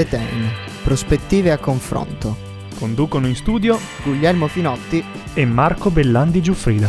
Zetain, prospettive a confronto. Conducono in studio Guglielmo Finotti e Marco Bellandi Giuffrida.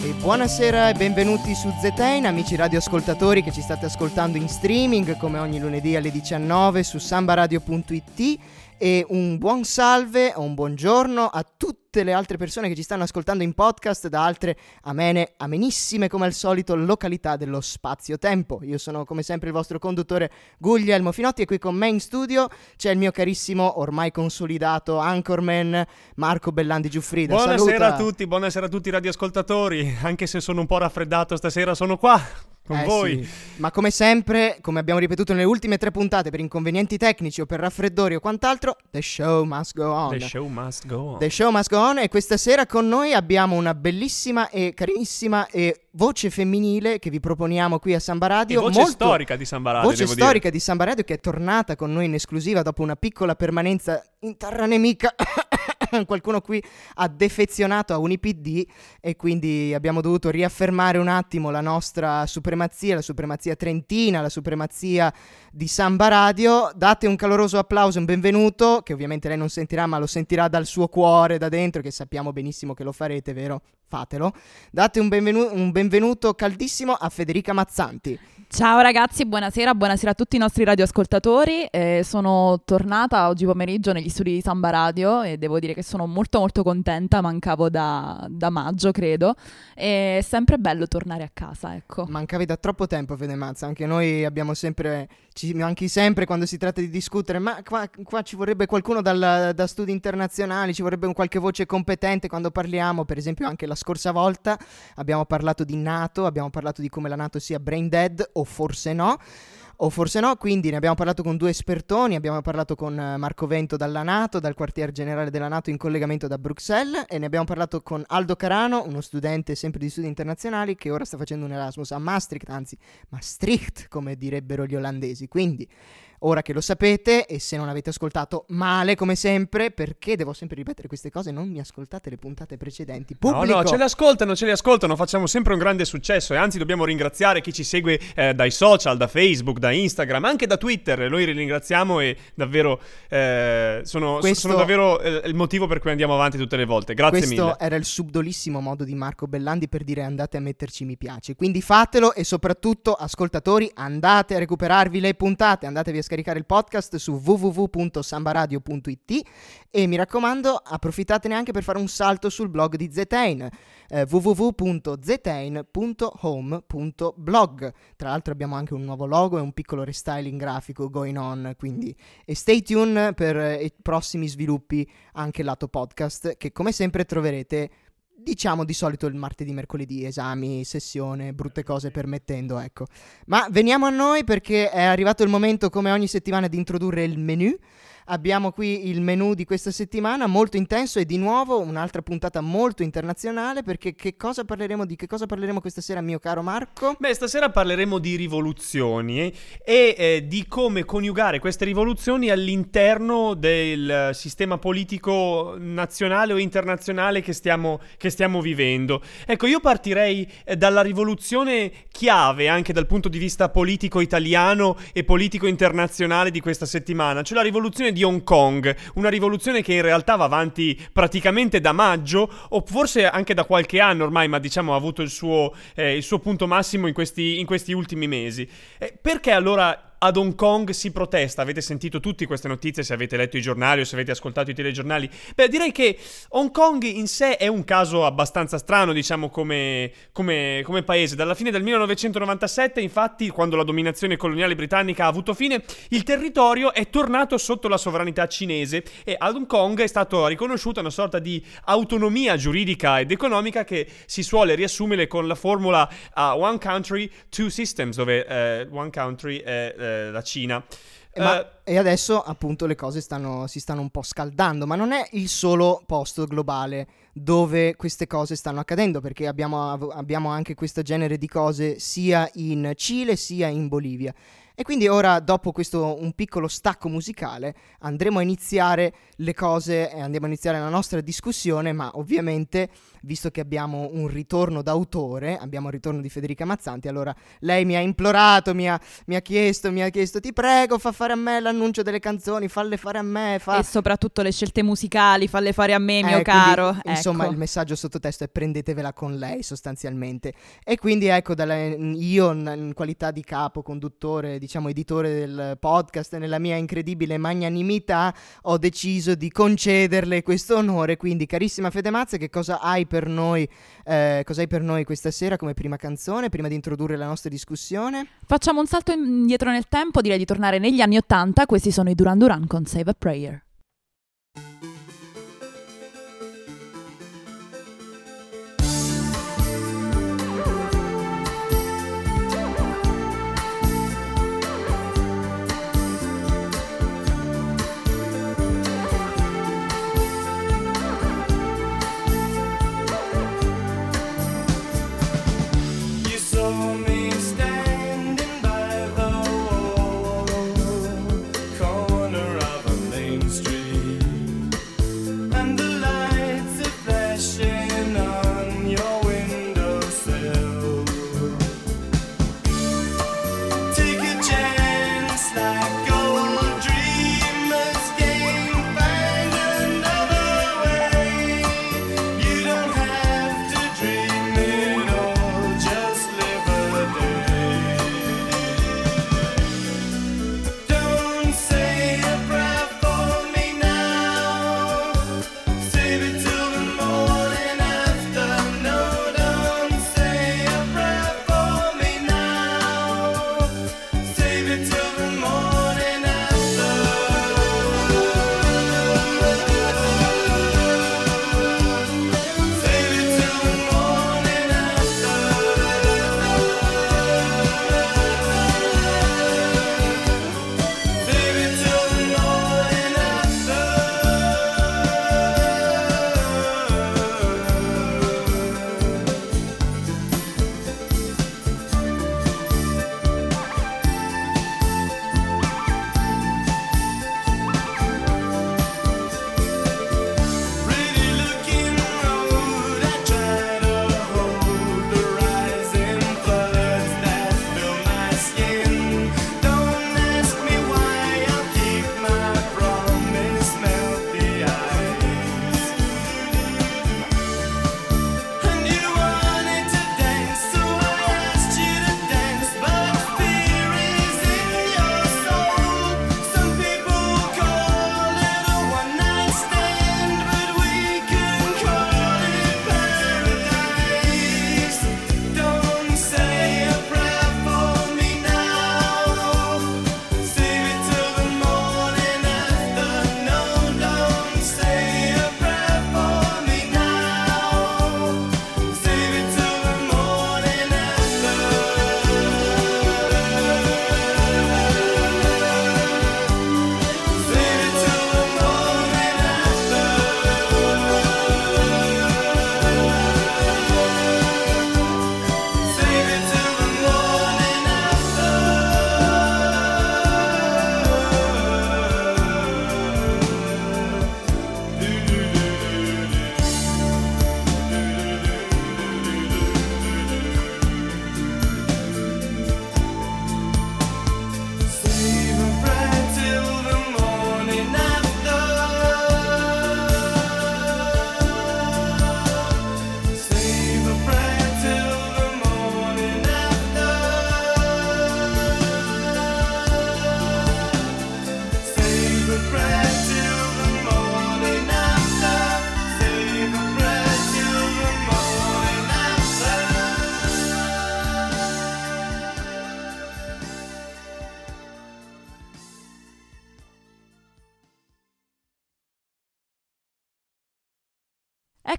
E buonasera e benvenuti su Zetain, amici radioascoltatori che ci state ascoltando in streaming come ogni lunedì alle 19 su sambaradio.it e un buon salve o un buongiorno a tutte le altre persone che ci stanno ascoltando in podcast da altre amene, amenissime come al solito località dello spazio-tempo. Io sono come sempre il vostro conduttore Guglielmo Finotti e qui con me in studio c'è il mio carissimo, ormai consolidato anchorman Marco Bellandi Giuffrida. Buonasera Saluta. a tutti, buonasera a tutti i radioascoltatori. Anche se sono un po' raffreddato stasera, sono qua con Eh voi. sì, Ma come sempre, come abbiamo ripetuto nelle ultime tre puntate, per inconvenienti tecnici o per raffreddori o quant'altro, the show must go on. The show must go on. The show must go on e questa sera con noi abbiamo una bellissima e carinissima e voce femminile che vi proponiamo qui a Samba E Radio. voce molto- storica di Samba Radio, Voce storica di Samba Radio che è tornata con noi in esclusiva dopo una piccola permanenza in terra nemica. Qualcuno qui ha defezionato a UniPD e quindi abbiamo dovuto riaffermare un attimo la nostra supremazia, la supremazia trentina, la supremazia di Samba Radio. Date un caloroso applauso, un benvenuto, che ovviamente lei non sentirà, ma lo sentirà dal suo cuore, da dentro, che sappiamo benissimo che lo farete, vero? Fatelo. Date un, benvenu- un benvenuto caldissimo a Federica Mazzanti. Ciao ragazzi, buonasera, buonasera a tutti i nostri radioascoltatori. Eh, sono tornata oggi pomeriggio negli studi di Samba Radio e devo dire che sono molto molto contenta, mancavo da, da maggio credo. È sempre bello tornare a casa, ecco. Mancavi da troppo tempo, Fede Mazza. Anche noi abbiamo sempre. Ci manchi sempre quando si tratta di discutere. Ma qua, qua ci vorrebbe qualcuno dal- da studi internazionali, ci vorrebbe un qualche voce competente quando parliamo. Per esempio, anche la scorsa volta abbiamo parlato di NATO, abbiamo parlato di come la NATO sia brain dead, o forse no. O forse no, quindi ne abbiamo parlato con due espertoni, abbiamo parlato con eh, Marco Vento dalla NATO, dal quartier generale della NATO in collegamento da Bruxelles e ne abbiamo parlato con Aldo Carano, uno studente sempre di studi internazionali che ora sta facendo un Erasmus a Maastricht, anzi Maastricht come direbbero gli olandesi. Quindi ora che lo sapete e se non avete ascoltato male come sempre, perché devo sempre ripetere queste cose, non mi ascoltate le puntate precedenti. Pubblico! No, no, ce le ascoltano, ce le ascoltano, facciamo sempre un grande successo e anzi dobbiamo ringraziare chi ci segue eh, dai social, da Facebook, da Instagram, anche da Twitter. Noi li ringraziamo e davvero eh, sono, Questo- sono davvero eh, il motivo per cui andiamo avanti tutte le volte. Grazie Questo mille. era il subdolissimo modo di Marco Bellandi per dire andate a metterci mi piace. Quindi fatelo e soprattutto, ascoltatori, andate a recuperarvi le puntate, andatevi a scaricare il podcast su www.sambaradio.it e mi raccomando, approfittatene anche per fare un salto sul blog di Zetain, eh, www.zetain.home.blog. Tra l'altro abbiamo anche un nuovo logo e un piccolo restyling grafico going on, quindi e stay tuned per eh, i prossimi sviluppi anche lato podcast che come sempre troverete diciamo di solito il martedì, mercoledì, esami, sessione, brutte cose permettendo, ecco. Ma veniamo a noi perché è arrivato il momento come ogni settimana di introdurre il menu. Abbiamo qui il menu di questa settimana, molto intenso e di nuovo un'altra puntata molto internazionale perché che cosa parleremo di che cosa parleremo questa sera, mio caro Marco? Beh, stasera parleremo di rivoluzioni e eh, di come coniugare queste rivoluzioni all'interno del sistema politico nazionale o internazionale che stiamo, che stiamo vivendo. Ecco, io partirei eh, dalla rivoluzione chiave anche dal punto di vista politico italiano e politico internazionale di questa settimana, cioè la rivoluzione di Hong Kong, una rivoluzione che in realtà va avanti praticamente da maggio o forse anche da qualche anno ormai, ma diciamo ha avuto il suo, eh, il suo punto massimo in questi, in questi ultimi mesi. Eh, perché allora ad Hong Kong si protesta? Avete sentito tutte queste notizie se avete letto i giornali o se avete ascoltato i telegiornali? Beh, direi che Hong Kong in sé è un caso abbastanza strano, diciamo, come, come, come paese. Dalla fine del 1997, infatti, quando la dominazione coloniale britannica ha avuto fine, il territorio è tornato sotto la sovranità cinese e ad Hong Kong è stata riconosciuta una sorta di autonomia giuridica ed economica che si suole riassumere con la formula uh, One Country, Two Systems, dove eh, One Country è eh, la Cina. Ma Eh, E adesso appunto le cose stanno, si stanno un po' scaldando, ma non è il solo posto globale dove queste cose stanno accadendo, perché abbiamo, abbiamo anche questo genere di cose sia in Cile sia in Bolivia. E quindi ora, dopo questo un piccolo stacco musicale, andremo a iniziare le cose e andiamo a iniziare la nostra discussione, ma ovviamente, visto che abbiamo un ritorno d'autore, abbiamo il ritorno di Federica Mazzanti, allora lei mi ha implorato, mi ha, mi ha chiesto, mi ha chiesto, ti prego, fa fare a me l'annuncio delle canzoni, falle fare a me. Fa... E soprattutto le scelte musicali, falle fare a me, mio eh, caro. Quindi, insomma, ecco. il messaggio sottotesto è prendetevela con lei sostanzialmente. E quindi ecco, dalla, io in qualità di capo, conduttore, diciamo, editore del podcast, nella mia incredibile magnanimità, ho deciso di concederle questo onore. Quindi, carissima Fede Mazza, che cosa hai per noi? Eh, cosa hai per noi questa sera come prima canzone, prima di introdurre la nostra discussione? Facciamo un salto indietro nel tempo, direi di tornare negli anni Ottanta. Questi sono i Duran Duran con Save a Prayer.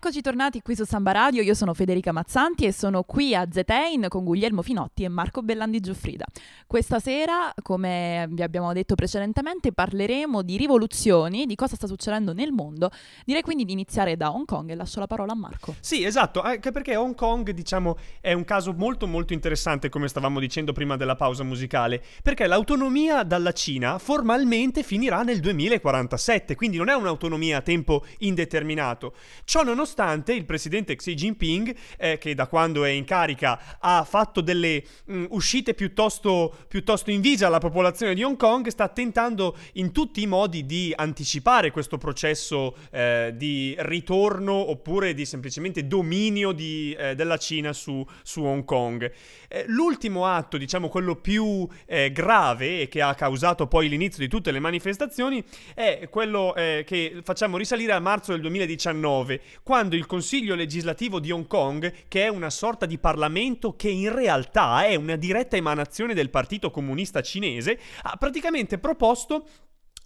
Eccoci tornati qui su Samba Radio, io sono Federica Mazzanti e sono qui a Zetein con Guglielmo Finotti e Marco Bellandi Giuffrida. Questa sera, come vi abbiamo detto precedentemente, parleremo di rivoluzioni, di cosa sta succedendo nel mondo. Direi quindi di iniziare da Hong Kong e lascio la parola a Marco. Sì, esatto, anche perché Hong Kong, diciamo, è un caso molto molto interessante, come stavamo dicendo prima della pausa musicale, perché l'autonomia dalla Cina formalmente finirà nel 2047, quindi non è un'autonomia a tempo indeterminato. Ciò non nonostante il presidente Xi Jinping, eh, che da quando è in carica ha fatto delle mh, mm, uscite piuttosto, piuttosto invise alla popolazione di Hong Kong, sta tentando in tutti i modi di anticipare questo processo eh, di ritorno oppure di semplicemente dominio di, eh, della Cina su, su Hong Kong. Eh, l'ultimo atto, diciamo quello più eh, grave e che ha causato poi l'inizio di tutte le manifestazioni, è quello eh, che facciamo risalire a marzo del 2019, quando il Consiglio legislativo di Hong Kong, che è una sorta di Parlamento che in realtà è una diretta emanazione del Partito Comunista Cinese, ha praticamente proposto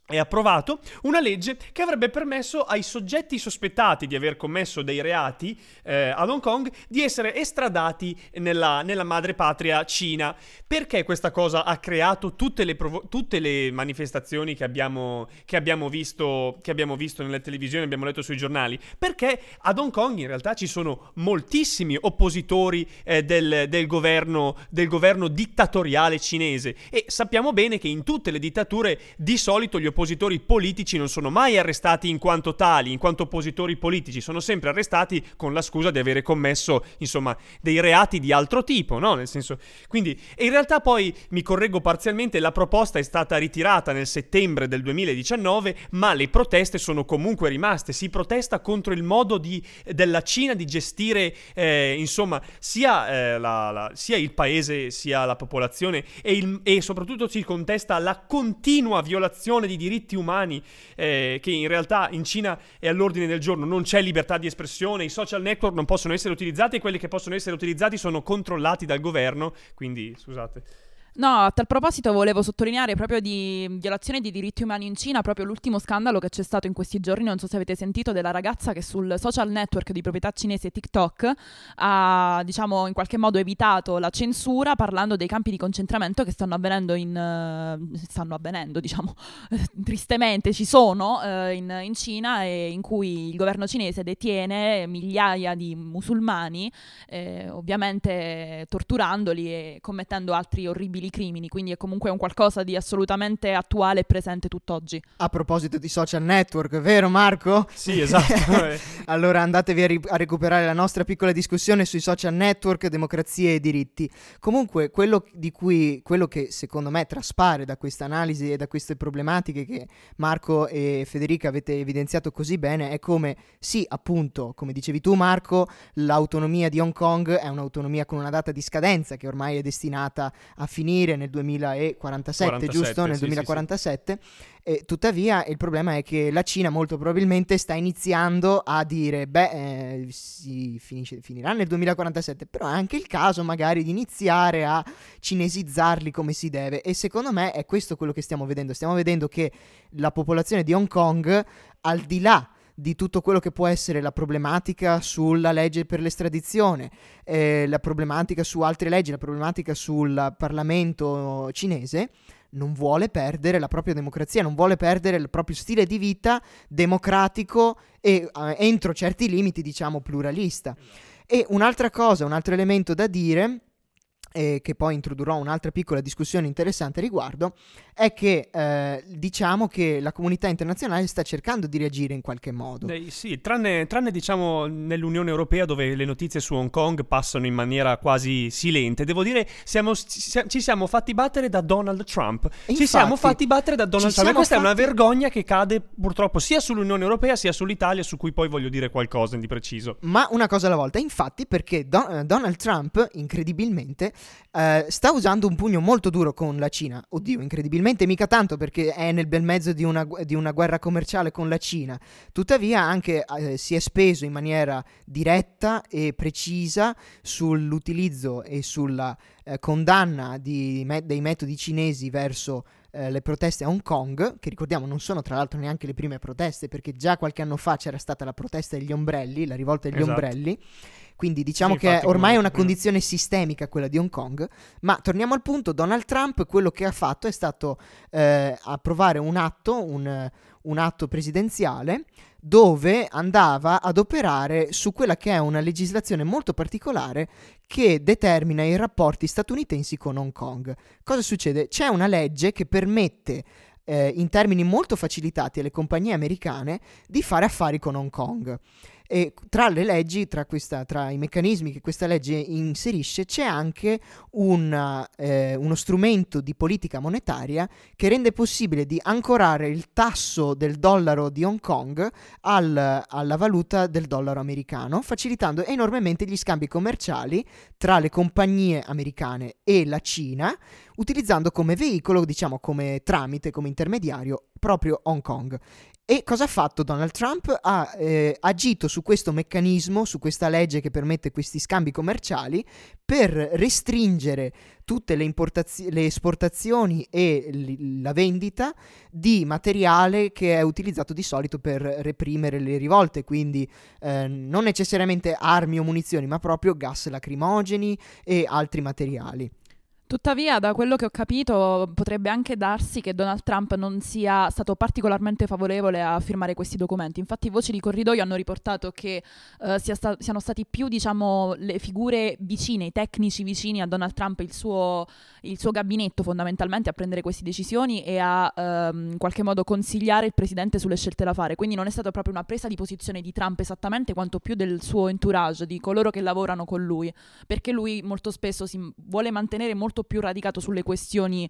e approvato una legge che avrebbe permesso ai soggetti sospettati di aver commesso dei reati eh, ad Hong Kong di essere estradati nella, nella madrepatria Cina. Perché questa cosa ha creato tutte le, provo- tutte le manifestazioni che abbiamo, che, abbiamo visto, che abbiamo visto nelle televisioni, abbiamo letto sui giornali? Perché ad Hong Kong in realtà ci sono moltissimi oppositori eh, del, del, governo, del governo dittatoriale cinese e sappiamo bene che in tutte le dittature di solito gli oppositori oppositori politici non sono mai arrestati in quanto tali, in quanto oppositori politici, sono sempre arrestati con la scusa di avere commesso, insomma, dei reati di altro tipo, no? Nel senso, quindi, e in realtà poi mi correggo parzialmente, la proposta è stata ritirata nel settembre del 2019, ma le proteste sono comunque rimaste. Si protesta contro il modo di, della Cina di gestire, eh, insomma, sia, eh, la, la, sia, il paese sia la popolazione e, il, e soprattutto si contesta la continua violazione di diritti diritti umani eh, che in realtà in Cina è all'ordine del giorno, non c'è libertà di espressione, i social network non possono essere utilizzati e quelli che possono essere utilizzati sono controllati dal governo, quindi scusate. No, a tal proposito volevo sottolineare proprio di violazione di diritti umani in Cina, proprio l'ultimo scandalo che c'è stato in questi giorni, non so se avete sentito, della ragazza che sul social network di proprietà cinese TikTok ha, diciamo, in qualche modo evitato la censura parlando dei campi di concentramento che stanno avvenendo in... Uh, stanno avvenendo, diciamo, tristemente ci sono uh, in, in, Cina e in cui il governo cinese detiene migliaia di musulmani, eh, ovviamente torturandoli e commettendo altri orribili possibili crimini, quindi è comunque un qualcosa di assolutamente attuale e presente tutt'oggi. A proposito di social network, vero Marco? Sì, esatto. allora andatevi a, ri- a, recuperare la nostra piccola discussione sui social network, democrazia e diritti. Comunque, quello, di cui, quello che secondo me traspare da questa analisi e da queste problematiche che Marco e Federica avete evidenziato così bene è come, sì, appunto, come dicevi tu Marco, l'autonomia di Hong Kong è un'autonomia con una data di scadenza che ormai è destinata a finire finire nel 2047, 47, giusto? Nel sì, 2047. Sì, sì. E, tuttavia il problema è che la Cina molto probabilmente sta iniziando a dire, beh, eh, si finisce, finirà nel 2047, però è anche il caso magari di iniziare a cinesizzarli come si deve. E secondo me è questo quello che stiamo vedendo. Stiamo vedendo che la popolazione di Hong Kong, al di là di tutto quello che può essere la problematica sulla legge per l'estradizione, eh, la problematica su altre leggi, la problematica sul Parlamento cinese, non vuole perdere la propria democrazia, non vuole perdere il proprio stile di vita democratico e eh, entro certi limiti, diciamo, pluralista. E un'altra cosa, un altro elemento da dire e che poi introdurrò un'altra piccola discussione interessante riguardo, è che eh, diciamo che la comunità internazionale sta cercando di reagire in qualche modo. Eh, sì, tranne, tranne, diciamo nell'Unione Europea dove le notizie su Hong Kong passano in maniera quasi silente. Devo dire, siamo, ci siamo fatti battere da Donald Trump. Infatti, ci siamo fatti battere da Donald Trump. E questa fatti... è una vergogna che cade purtroppo sia sull'Unione Europea sia sull'Italia, su cui poi voglio dire qualcosa di preciso. Ma una cosa alla volta, infatti, perché Don- Donald Trump, incredibilmente, eh, sta usando un pugno molto duro con la Cina. Oddio, incredibilmente mica tanto perché è nel bel mezzo di una, di una guerra commerciale con la Cina. Tuttavia anche eh, si è speso in maniera diretta e precisa sull'utilizzo e sulla eh, condanna di me- dei metodi cinesi verso eh, le proteste a Hong Kong, che ricordiamo non sono tra l'altro neanche le prime proteste, perché già qualche anno fa c'era stata la protesta degli ombrelli, la rivolta degli Esatto. ombrelli, quindi diciamo Sì, che ormai è una condizione sistemica quella di Hong Kong, ma torniamo al punto, Donald Trump quello che ha fatto è stato eh, approvare un atto, un, un atto presidenziale dove andava ad operare su quella che è una legislazione molto particolare che determina i rapporti statunitensi con Hong Kong. Cosa succede? C'è una legge che permette eh, in termini molto facilitati alle compagnie americane di fare affari con Hong Kong. E tra le leggi, tra, questa, tra i meccanismi che questa legge inserisce, c'è anche un, eh, uno strumento di politica monetaria che rende possibile di ancorare il tasso del dollaro di Hong Kong al- alla valuta del dollaro americano, facilitando enormemente gli scambi commerciali tra le compagnie americane e la Cina, utilizzando come veicolo, diciamo come tramite, come intermediario, proprio Hong Kong. E cosa ha fatto Donald Trump? Ha eh, agito su questo meccanismo, su questa legge che permette questi scambi commerciali, per restringere tutte le, importazio- le esportazioni e l- la vendita di materiale che è utilizzato di solito per reprimere le rivolte, quindi eh, non necessariamente armi o munizioni, ma proprio gas lacrimogeni e altri materiali. Tuttavia, da quello che ho capito, potrebbe anche darsi che Donald Trump non sia stato particolarmente favorevole a firmare questi documenti. Infatti, voci di corridoio hanno riportato che eh, sia sta- siano stati più, diciamo, le figure vicine, i tecnici vicini a Donald Trump, il suo, il suo gabinetto fondamentalmente a prendere queste decisioni e a ehm, in qualche modo consigliare il presidente sulle scelte da fare. Quindi non è stata proprio una presa di posizione di Trump esattamente quanto più del suo entourage, di coloro che lavorano con lui, perché lui molto spesso si vuole mantenere molto più radicato sulle questioni eh,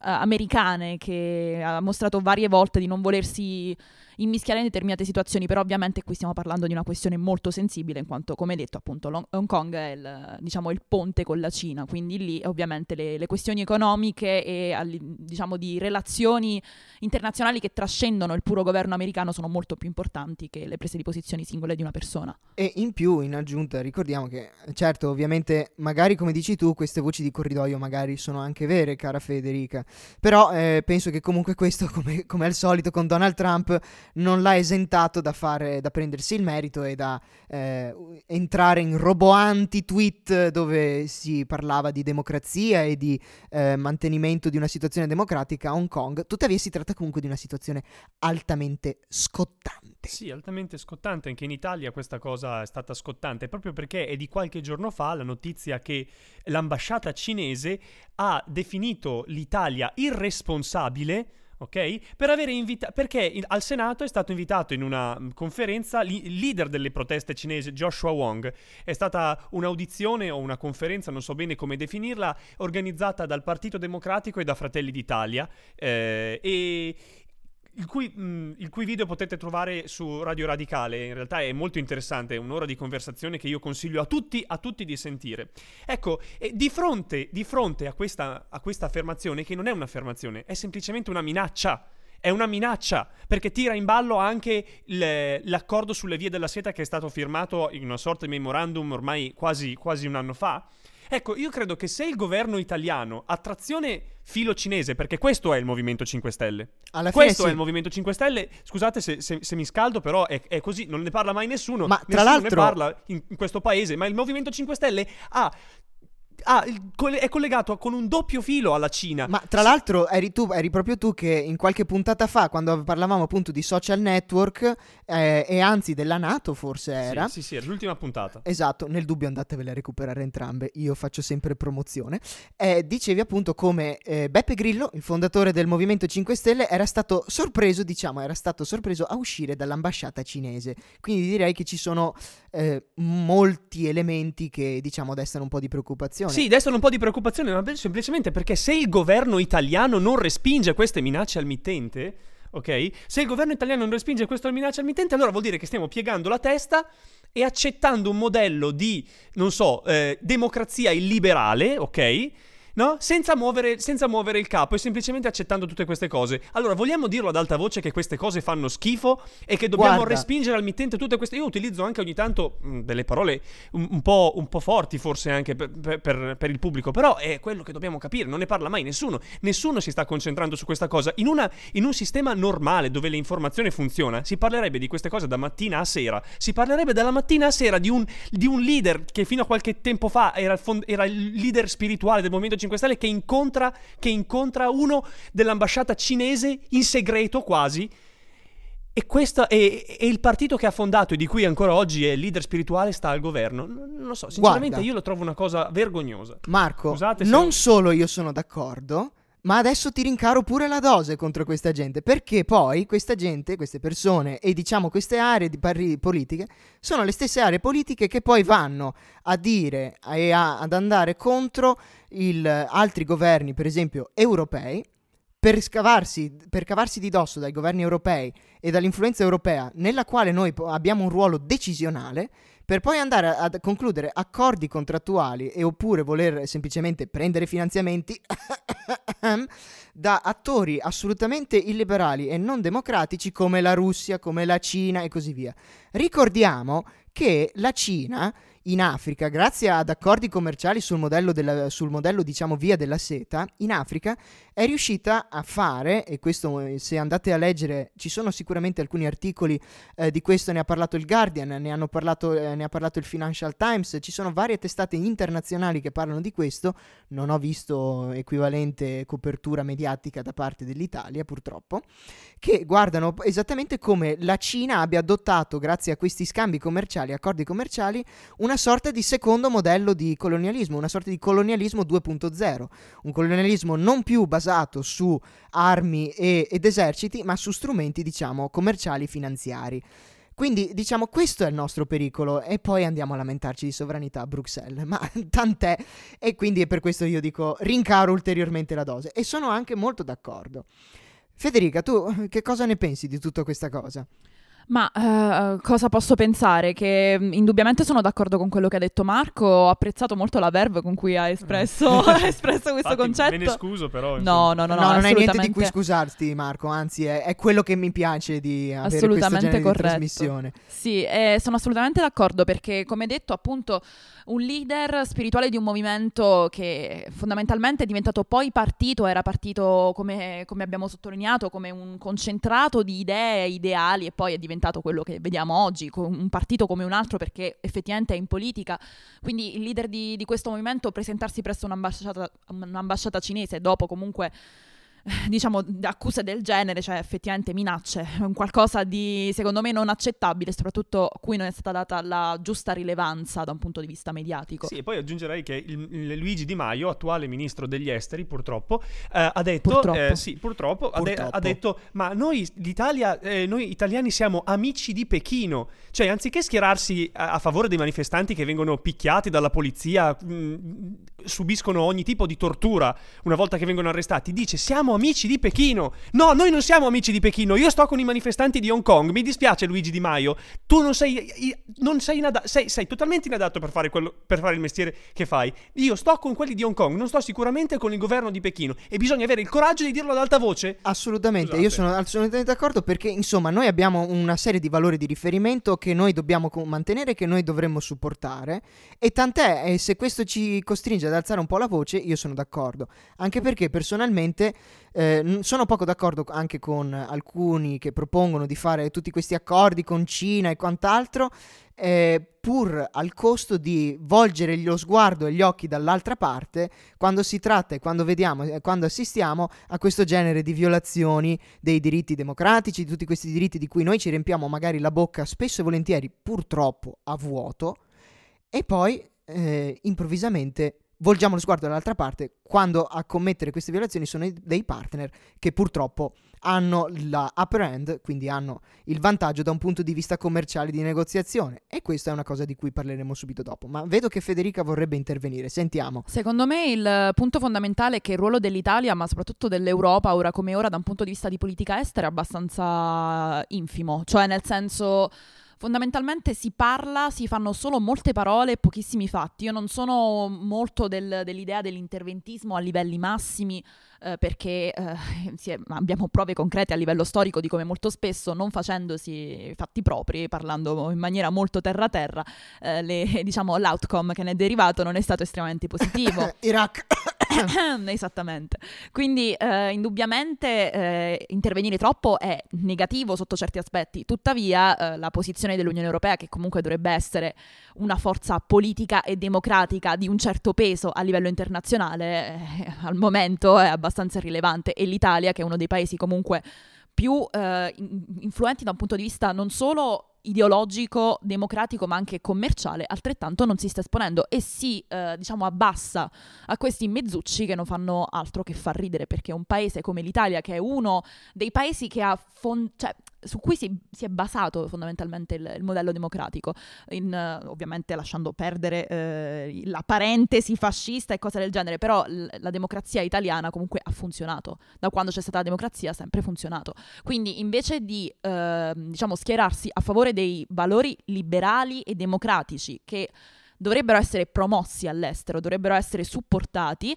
americane, che ha mostrato varie volte di non volersi immischiare in determinate situazioni, però ovviamente qui stiamo parlando di una questione molto sensibile, in quanto, come detto, appunto, Long- Hong Kong è il, diciamo, il ponte con la Cina, quindi lì ovviamente le, le questioni economiche e diciamo di relazioni internazionali che trascendono il puro governo americano sono molto più importanti che le prese di posizioni singole di una persona. E in più, in aggiunta, ricordiamo che, certo, ovviamente, magari come dici tu, queste voci di corridoio magari sono anche vere, cara Federica. Però eh, penso che comunque questo, come, come al solito con Donald Trump, non l'ha esentato da, fare, da prendersi il merito e da eh, entrare in roboanti tweet dove si parlava di democrazia e di eh, mantenimento di una situazione democratica a Hong Kong. Tuttavia si tratta comunque di una situazione altamente scottante. Sì, altamente scottante. Anche in Italia questa cosa è stata scottante, proprio perché è di qualche giorno fa la notizia che l'ambasciata cinese ha definito l'Italia irresponsabile. Ok? Per avere invitato. Perché in- al Senato è stato invitato in una mm, conferenza li- il leader delle proteste cinesi, Joshua Wong. È stata un'audizione o una conferenza, non so bene come definirla, organizzata dal Partito Democratico e da Fratelli d'Italia. eh, e il cui, mh, il cui video potete trovare su Radio Radicale, in realtà è molto interessante, è un'ora di conversazione che io consiglio a tutti, a tutti di sentire. Ecco, di fronte, di fronte a, questa, a questa affermazione, che non è un'affermazione, è semplicemente una minaccia. È una minaccia perché tira in ballo anche il- l'accordo sulle vie della seta che è stato firmato in una sorta di memorandum ormai quasi, quasi un anno fa. Ecco, io credo che se il governo italiano ha trazione filo cinese, perché questo è il Movimento 5 Stelle, Alla fine questo sì. è il Movimento 5 Stelle. Scusate se, se- se mi scaldo, però è, è così, non ne parla mai nessuno. Ma tra nessuno l'altro- ne parla in, in questo paese, ma il Movimento 5 Stelle ha. Il- coll- è collegato con un doppio filo alla Cina. Ma tra l'altro eri tu, eri proprio tu che in qualche puntata fa, quando parlavamo appunto di social network, eh, e anzi della Nato forse era. Sì, sì, sì, era l'ultima puntata. Esatto, nel dubbio andatevele a recuperare entrambe, io faccio sempre promozione. Eh, dicevi appunto come eh, Beppe Grillo, il fondatore del Movimento 5 Stelle, era stato sorpreso, diciamo, era stato sorpreso a uscire dall'ambasciata cinese. Quindi direi che ci sono eh, molti elementi che, diciamo, destano un po' di preoccupazione. Sì, destano un po' di preoccupazione, ma semplicemente perché se il governo italiano non respinge queste minacce al mittente, ok? Se il governo italiano non respinge queste minacce al mittente, allora vuol dire che stiamo piegando la testa e accettando un modello di, non so, eh, democrazia illiberale, ok? No? Senza muovere, senza muovere il capo e semplicemente accettando tutte queste cose. Allora, vogliamo dirlo ad alta voce che queste cose fanno schifo e che dobbiamo Guarda. respingere al mittente tutte queste... Io utilizzo anche ogni tanto mh, delle parole un, un po', un po' forti forse anche per, per- per- il pubblico, però è quello che dobbiamo capire, non ne parla mai nessuno. Nessuno si sta concentrando su questa cosa. In, una- in un sistema normale dove l'informazione funziona, si parlerebbe di queste cose da mattina a sera. Si parlerebbe dalla mattina a sera di un, di un leader che fino a qualche tempo fa era il, fond- era il leader spirituale del Movimento 5 Stelle che incontra, che incontra uno dell'ambasciata cinese in segreto quasi. E questo è, è il partito che ha fondato e di cui ancora oggi è leader spirituale sta al governo. Non, lo so, sinceramente Guarda. io lo trovo una cosa vergognosa. Marco, Scusate non solo io sono d'accordo, ma adesso ti rincaro pure la dose contro questa gente, perché poi questa gente, queste persone e diciamo queste aree di parri- politiche sono le stesse aree politiche che poi vanno a dire e ad andare contro il- altri governi, per esempio europei, per, scavarsi, per cavarsi di dosso dai governi europei e dall'influenza europea, nella quale noi abbiamo un ruolo decisionale, per poi andare a- ad concludere accordi contrattuali e oppure voler semplicemente prendere finanziamenti da attori assolutamente illiberali e non democratici come la Russia, come la Cina e così via. Ricordiamo che la Cina in Africa, grazie ad accordi commerciali sul modello, della- sul modello diciamo via della seta, in Africa è riuscita a fare, e questo eh, se andate a leggere ci sono sicuramente alcuni articoli eh, di questo, ne ha parlato il Guardian, ne, parlato, eh, ne ha parlato il Financial Times, ci sono varie testate internazionali che parlano di questo, non ho visto equivalente copertura mediatica da parte dell'Italia purtroppo, che guardano esattamente come la Cina abbia adottato, grazie a questi scambi commerciali, accordi commerciali, una sorta di secondo modello di colonialismo, una sorta di colonialismo 2.0, un colonialismo non più basato su armi e- ed eserciti, ma su strumenti, diciamo, commerciali finanziari. Quindi, diciamo, questo è il nostro pericolo e poi andiamo a lamentarci di sovranità a Bruxelles, ma tant'è. E quindi è per questo io dico rincaro ulteriormente la dose e sono anche molto d'accordo. Federica, tu che cosa ne pensi di tutta questa cosa? Ma eh, cosa posso pensare? Che mh, indubbiamente sono d'accordo con quello che ha detto Marco. Ho apprezzato molto la verve con cui ha espresso, ha espresso questo Infatti, concetto. Me ne scuso, però. No, no, no, No, no, non hai niente di cui scusarti, Marco. Anzi, è, è quello che mi piace di avere questo genere di corretto. trasmissione. Sì, eh, sono assolutamente d'accordo perché, come detto, appunto, un leader spirituale di un movimento che fondamentalmente è diventato poi partito, era partito, come, come abbiamo sottolineato, come un concentrato di idee, ideali e poi è diventato quello che vediamo oggi, un partito come un altro perché effettivamente è in politica. Quindi il leader di, di questo movimento presentarsi presso un'ambasciata, un'ambasciata cinese dopo comunque diciamo accuse del genere, cioè effettivamente minacce, qualcosa di secondo me non accettabile, soprattutto cui non è stata data la giusta rilevanza da un punto di vista mediatico. Sì, e poi aggiungerei che il, il Luigi Di Maio, attuale ministro degli esteri, purtroppo, eh, ha detto: Purtroppo. eh, sì, purtroppo, ha de- Purtroppo. ha detto: Ma noi l'Italia, eh, noi italiani siamo amici di Pechino. Cioè, anziché schierarsi a, a favore dei manifestanti che vengono picchiati dalla polizia, mh, subiscono ogni tipo di tortura una volta che vengono arrestati, dice: Siamo amici di Pechino. No, noi non siamo amici di Pechino. Io sto con i manifestanti di Hong Kong. Mi dispiace, Luigi Di Maio. Tu non sei, non sei, inada- sei, sei totalmente inadatto per fare, quello, per fare il mestiere che fai. Io sto con quelli di Hong Kong, non sto sicuramente con il governo di Pechino. E bisogna avere il coraggio di dirlo ad alta voce. Assolutamente, Scusate. io sono assolutamente d'accordo perché insomma noi abbiamo una serie di valori di riferimento che noi dobbiamo mantenere, che noi dovremmo supportare e tant'è, e se questo ci costringe ad alzare un po' la voce, io sono d'accordo, anche perché personalmente eh, sono poco d'accordo anche con alcuni che propongono di fare tutti questi accordi con Cina e quant'altro, eh, pur al costo di volgere lo sguardo e gli occhi dall'altra parte quando si tratta e quando vediamo e quando assistiamo a questo genere di violazioni dei diritti democratici, di tutti questi diritti di cui noi ci riempiamo magari la bocca spesso e volentieri purtroppo a vuoto e poi eh, improvvisamente volgiamo lo sguardo dall'altra parte quando a commettere queste violazioni sono dei partner che purtroppo hanno la upper hand, quindi hanno il vantaggio da un punto di vista commerciale di negoziazione e questa è una cosa di cui parleremo subito dopo. Ma vedo che Federica vorrebbe intervenire, sentiamo. Secondo me il punto fondamentale è che il ruolo dell'Italia, ma soprattutto dell'Europa, ora come ora, da un punto di vista di politica estera, è abbastanza infimo. Cioè, nel senso, fondamentalmente si parla, si fanno solo molte parole e pochissimi fatti. Io non sono molto del, dell'idea dell'interventismo a livelli massimi, eh, perché eh, è, abbiamo prove concrete a livello storico di come molto spesso, non facendosi fatti propri, parlando in maniera molto terra-terra, eh, le, diciamo, l'outcome che ne è derivato non è stato estremamente positivo. Iraq. Esattamente. Quindi eh, indubbiamente eh, intervenire troppo è negativo sotto certi aspetti, tuttavia eh, la posizione dell'Unione Europea, che comunque dovrebbe essere una forza politica e democratica di un certo peso a livello internazionale, eh, al momento è abbastanza rilevante e l'Italia, che è uno dei paesi comunque più eh, influenti da un punto di vista non solo ideologico, democratico, ma anche commerciale, altrettanto non si sta esponendo e si, eh, diciamo, abbassa a questi mezzucci che non fanno altro che far ridere, perché un paese come l'Italia, che è uno dei paesi che ha fond- cioè, su cui si, si, è basato fondamentalmente il, il modello democratico, in, uh, ovviamente lasciando perdere uh, la parentesi fascista e cose del genere, però l- la democrazia italiana comunque ha funzionato, da quando c'è stata la democrazia ha sempre funzionato. Quindi invece di uh, diciamo, schierarsi a favore dei valori liberali e democratici che dovrebbero essere promossi all'estero, dovrebbero essere supportati,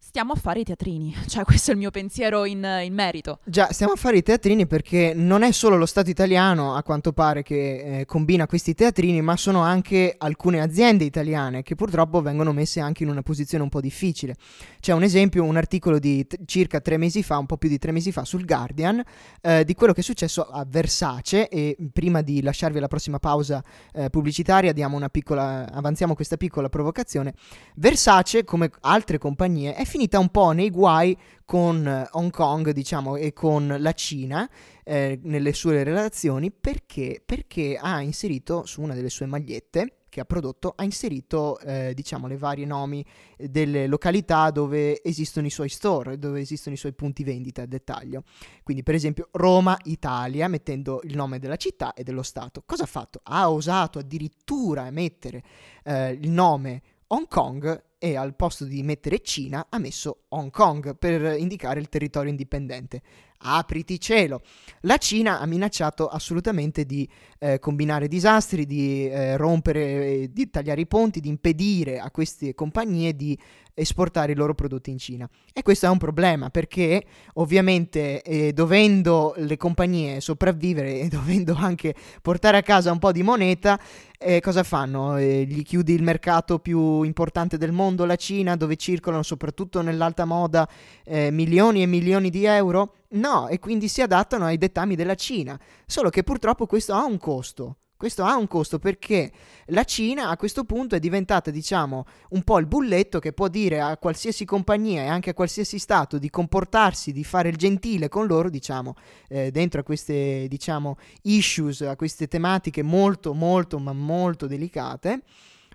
stiamo a fare i teatrini. Cioè, questo è il mio pensiero in, in, merito. Già, stiamo a fare i teatrini perché non è solo lo Stato italiano, a quanto pare, che eh, combina questi teatrini, ma sono anche alcune aziende italiane che purtroppo vengono messe anche in una posizione un po' difficile. C'è un esempio, un articolo di t- circa tre mesi fa, un po' più di tre mesi fa, sul Guardian, eh, di quello che è successo a Versace e prima di lasciarvi alla prossima pausa eh, pubblicitaria piccola, avanziamo questa piccola provocazione. Versace, come altre compagnie, è finita un po' nei guai con eh, Hong Kong, diciamo, e con la Cina eh, nelle sue relazioni perché, perché ha inserito su una delle sue magliette che ha prodotto ha inserito eh, diciamo le varie nomi delle località dove esistono i suoi store, dove esistono i suoi punti vendita a dettaglio. Quindi per esempio Roma, Italia, mettendo il nome della città e dello Stato. Cosa ha fatto? Ha osato addirittura mettere eh, il nome Hong Kong e al posto di mettere Cina ha messo Hong Kong per indicare il territorio indipendente. Apriti cielo! La Cina ha minacciato assolutamente di eh, combinare disastri, di eh, rompere, di tagliare i ponti, di impedire a queste compagnie di esportare i loro prodotti in Cina. E questo è un problema perché ovviamente eh, dovendo le compagnie sopravvivere e dovendo anche portare a casa un po' di moneta, eh, cosa fanno? Eh, gli chiudi il mercato più importante del mondo, la Cina, dove circolano soprattutto nell'alta moda eh, milioni e milioni di euro? No, e quindi si adattano ai dettami della Cina. Solo che purtroppo questo ha un costo. Questo ha un costo perché la Cina a questo punto è diventata, diciamo, un po' il bulletto che può dire a qualsiasi compagnia e anche a qualsiasi stato di comportarsi, di fare il gentile con loro, diciamo, eh, dentro a queste, diciamo, issues, a queste tematiche molto, molto, ma molto delicate.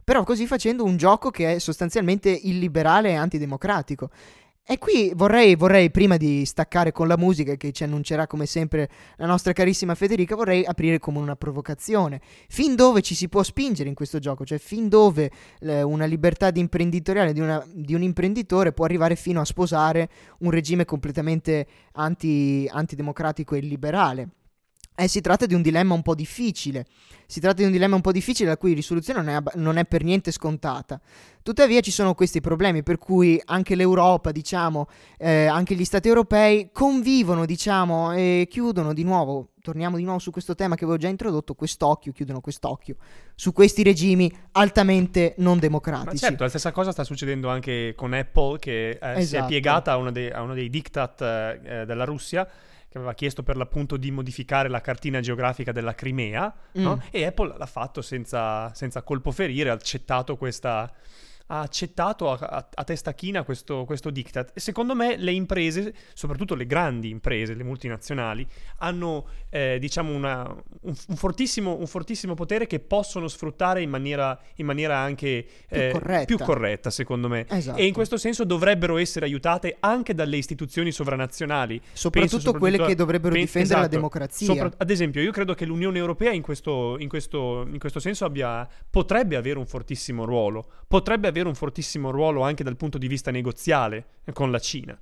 Però così facendo un gioco che è sostanzialmente illiberale e antidemocratico. E qui vorrei, vorrei, prima di staccare con la musica che ci annuncerà come sempre la nostra carissima Federica, vorrei aprire come una provocazione. Fin dove ci si può spingere in questo gioco? Cioè fin dove eh, una libertà di imprenditoriale di, una, di, un imprenditore può arrivare fino a sposare un regime completamente anti, antidemocratico e illiberale? Eh, si tratta di un dilemma un po' difficile. Si tratta di un dilemma un po' difficile la cui risoluzione non è, non è, per niente scontata. Tuttavia ci sono questi problemi per cui anche l'Europa, diciamo, eh, anche gli Stati europei convivono, diciamo, e chiudono di nuovo, torniamo di nuovo su questo tema che avevo già introdotto, quest'occhio, chiudono quest'occhio su questi regimi altamente non democratici. Ma certo, la stessa cosa sta succedendo anche con Apple che eh, esatto. si è esatto. piegata a uno dei, a uno dei diktat eh, della Russia che aveva chiesto per l'appunto di modificare la cartina geografica della Crimea, mm. no? e Apple l'ha fatto senza, senza colpo ferire, ha accettato questa, ha accettato a, a, a testa china questo, questo, diktat. E secondo me le imprese, soprattutto le grandi imprese, le multinazionali, hanno eh, diciamo una, un, un, fortissimo, un, fortissimo, potere che possono sfruttare in maniera, in maniera anche eh, più, corretta. più, corretta. secondo me. Esatto. E in questo senso dovrebbero essere aiutate anche dalle istituzioni sovranazionali. Soprattutto, penso, quelle che dovrebbero penso, difendere esatto, la democrazia. Sopra, ad esempio, io credo che l'Unione Europea in questo, in questo, in questo senso abbia, potrebbe avere un fortissimo ruolo. Potrebbe avere un fortissimo ruolo anche dal punto di vista negoziale con la Cina.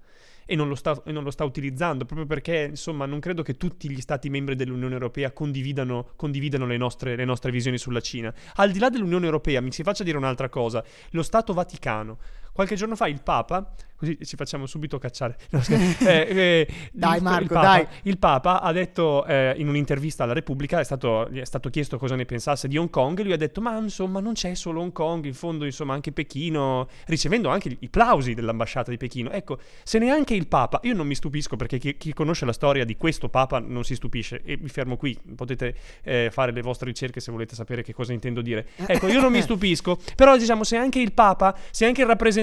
e non, sta, e non lo sta, utilizzando, proprio perché insomma non credo che tutti gli stati membri dell'Unione Europea condividano, condividano le, nostre, le nostre visioni sulla Cina. Al di là dell'Unione Europea, mi si faccia dire un'altra cosa, lo Stato Vaticano. Qualche giorno fa il Papa così ci facciamo subito cacciare. No, eh, eh, dai il, Marco, il Papa, dai. Il Papa ha detto eh, in un'intervista alla Repubblica, è stato, gli è stato chiesto cosa ne pensasse di Hong Kong e lui ha detto ma insomma non c'è solo Hong Kong, in fondo insomma anche Pechino, ricevendo anche i plausi dell'ambasciata di Pechino. Ecco, se neanche il Papa, io non mi stupisco perché chi, chi conosce la storia di questo Papa non si stupisce e mi fermo qui, potete eh, fare le vostre ricerche se volete sapere che cosa intendo dire. Ecco, io non mi stupisco, però diciamo se anche il Papa, se anche il rappresentante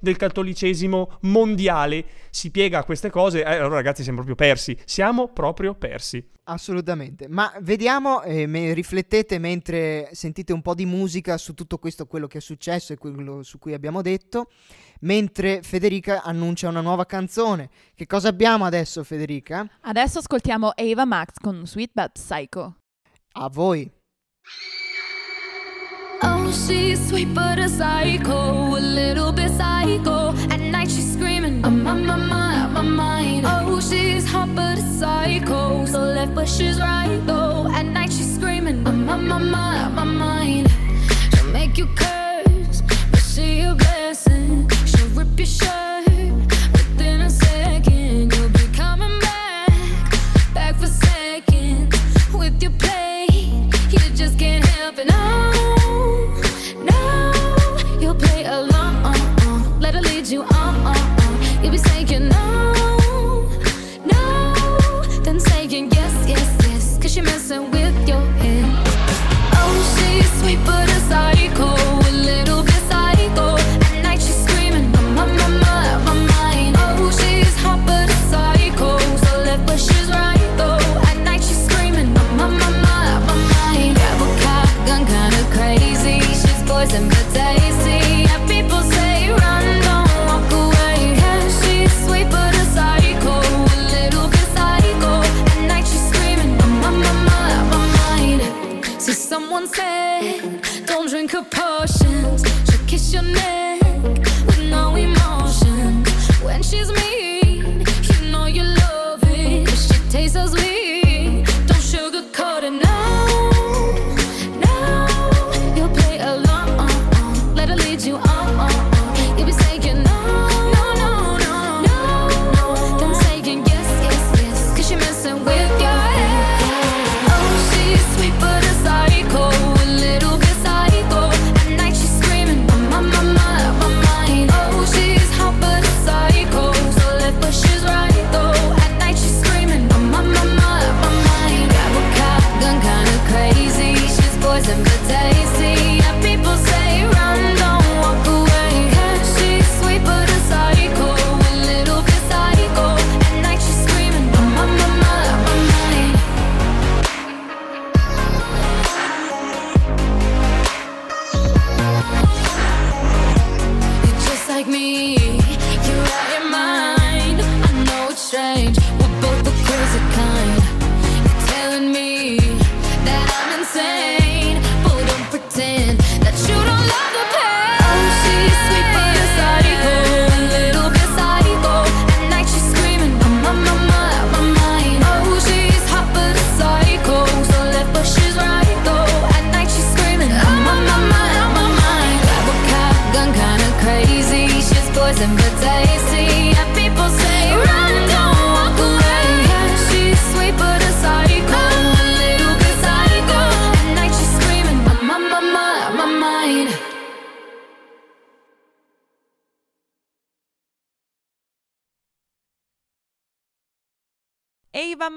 del cattolicesimo mondiale mondiale si piega a queste cose, eh, allora ragazzi siamo proprio persi, siamo proprio persi. Assolutamente, ma vediamo, eh, me, riflettete mentre sentite un po' di musica su tutto questo, quello che è successo e quello su cui abbiamo detto, mentre Federica annuncia una nuova canzone. Che cosa abbiamo adesso Federica? Adesso ascoltiamo Ava Max con Sweet But Psycho. A voi. Oh, she's sweet but a psycho, a little bit psycho. At night she's screaming, I'm on my mind, my mind. Oh, she's hot but a psycho, so left but she's right though. At night she's screaming, I'm on my mind, my mind. She'll make you curse, but she a blessing. She'll rip your shirt.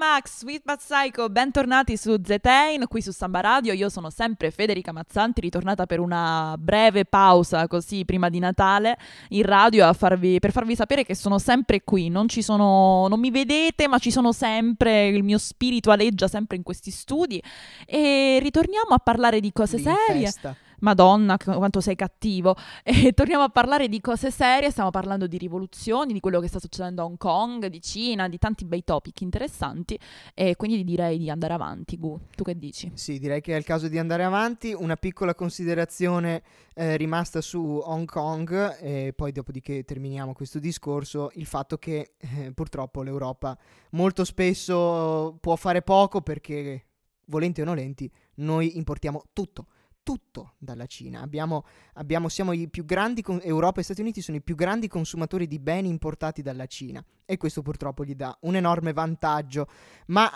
Max, Sweet But Psycho, bentornati su Zetain, qui su Samba Radio, io sono sempre Federica Mazzanti, ritornata per una breve pausa così prima di Natale in radio farvi, per farvi sapere che sono sempre qui, non ci sono, non mi vedete ma ci sono sempre, il mio spirito aleggia sempre in questi studi. E ritorniamo a parlare di cose serie. Festa Madonna, qu- quanto sei cattivo. E torniamo a parlare di cose serie, stiamo parlando di rivoluzioni, di quello che sta succedendo a Hong Kong, di Cina, di tanti bei topic interessanti e quindi direi di andare avanti, Gu. Tu che dici? Sì, direi che è il caso di andare avanti. Una piccola considerazione eh, rimasta su Hong Kong e poi dopodiché terminiamo questo discorso, il fatto che eh, purtroppo l'Europa molto spesso può fare poco perché volenti o nolenti noi importiamo tutto tutto dalla Cina. Abbiamo, abbiamo, siamo i più grandi, Europa e Stati Uniti sono i più grandi consumatori di beni importati dalla Cina e questo purtroppo gli dà un enorme vantaggio. Ma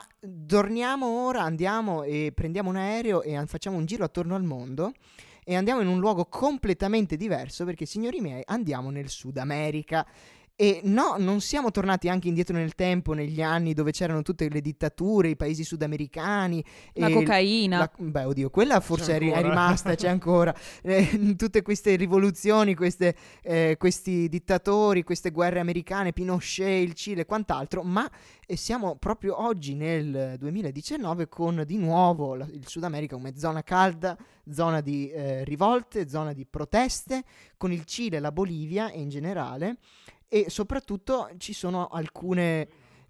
torniamo ora, andiamo e prendiamo un aereo e facciamo un giro attorno al mondo e andiamo in un luogo completamente diverso perché, signori miei, andiamo nel Sud America. E no, non siamo tornati anche indietro nel tempo, negli anni dove c'erano tutte le dittature, i paesi sudamericani. La cocaina. La, beh, oddio, quella forse è, è, rimasta, c'è ancora. Eh, tutte queste rivoluzioni, queste, eh, questi dittatori, queste guerre americane, Pinochet, il Cile e quant'altro, ma eh, siamo proprio oggi nel 2019 con di nuovo la, il Sud America come zona calda, zona di eh, rivolte, zona di proteste, con il Cile, la Bolivia e in generale e soprattutto ci sono alcune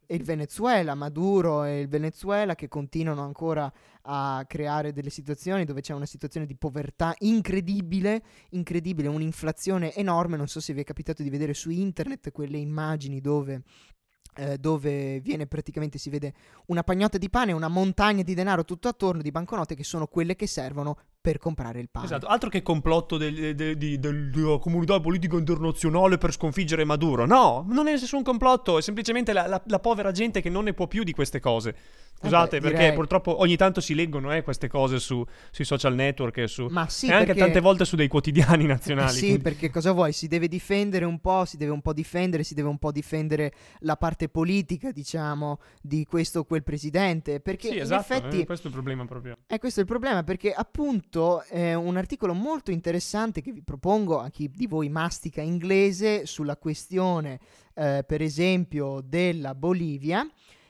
il Venezuela, Maduro e il Venezuela che continuano ancora a creare delle situazioni dove c'è una situazione di povertà incredibile, incredibile, un'inflazione enorme, non so se vi è capitato di vedere su internet quelle immagini dove eh, dove viene praticamente si vede una pagnotta di pane una montagna di denaro tutto attorno di banconote che sono quelle che servono per comprare il pane. Esatto, altro che complotto del, del, del, della comunità politica internazionale per sconfiggere Maduro. No, non è nessun complotto, è semplicemente la, la, la povera gente che non ne può più di queste cose. Scusate, eh beh, perché direi... purtroppo ogni tanto si leggono eh, queste cose su, sui social network e, su, Ma sì, e anche perché... tante volte su dei quotidiani nazionali. sì, quindi... perché cosa vuoi? Si deve difendere un po', si deve un po' difendere, si deve un po' difendere la parte politica, diciamo, di questo o quel presidente. Perché sì, esatto, in effetti... Eh, questo è il problema proprio. È questo il problema, perché appunto è un articolo molto interessante che vi propongo a chi di voi mastica inglese sulla questione, eh, per esempio, della Bolivia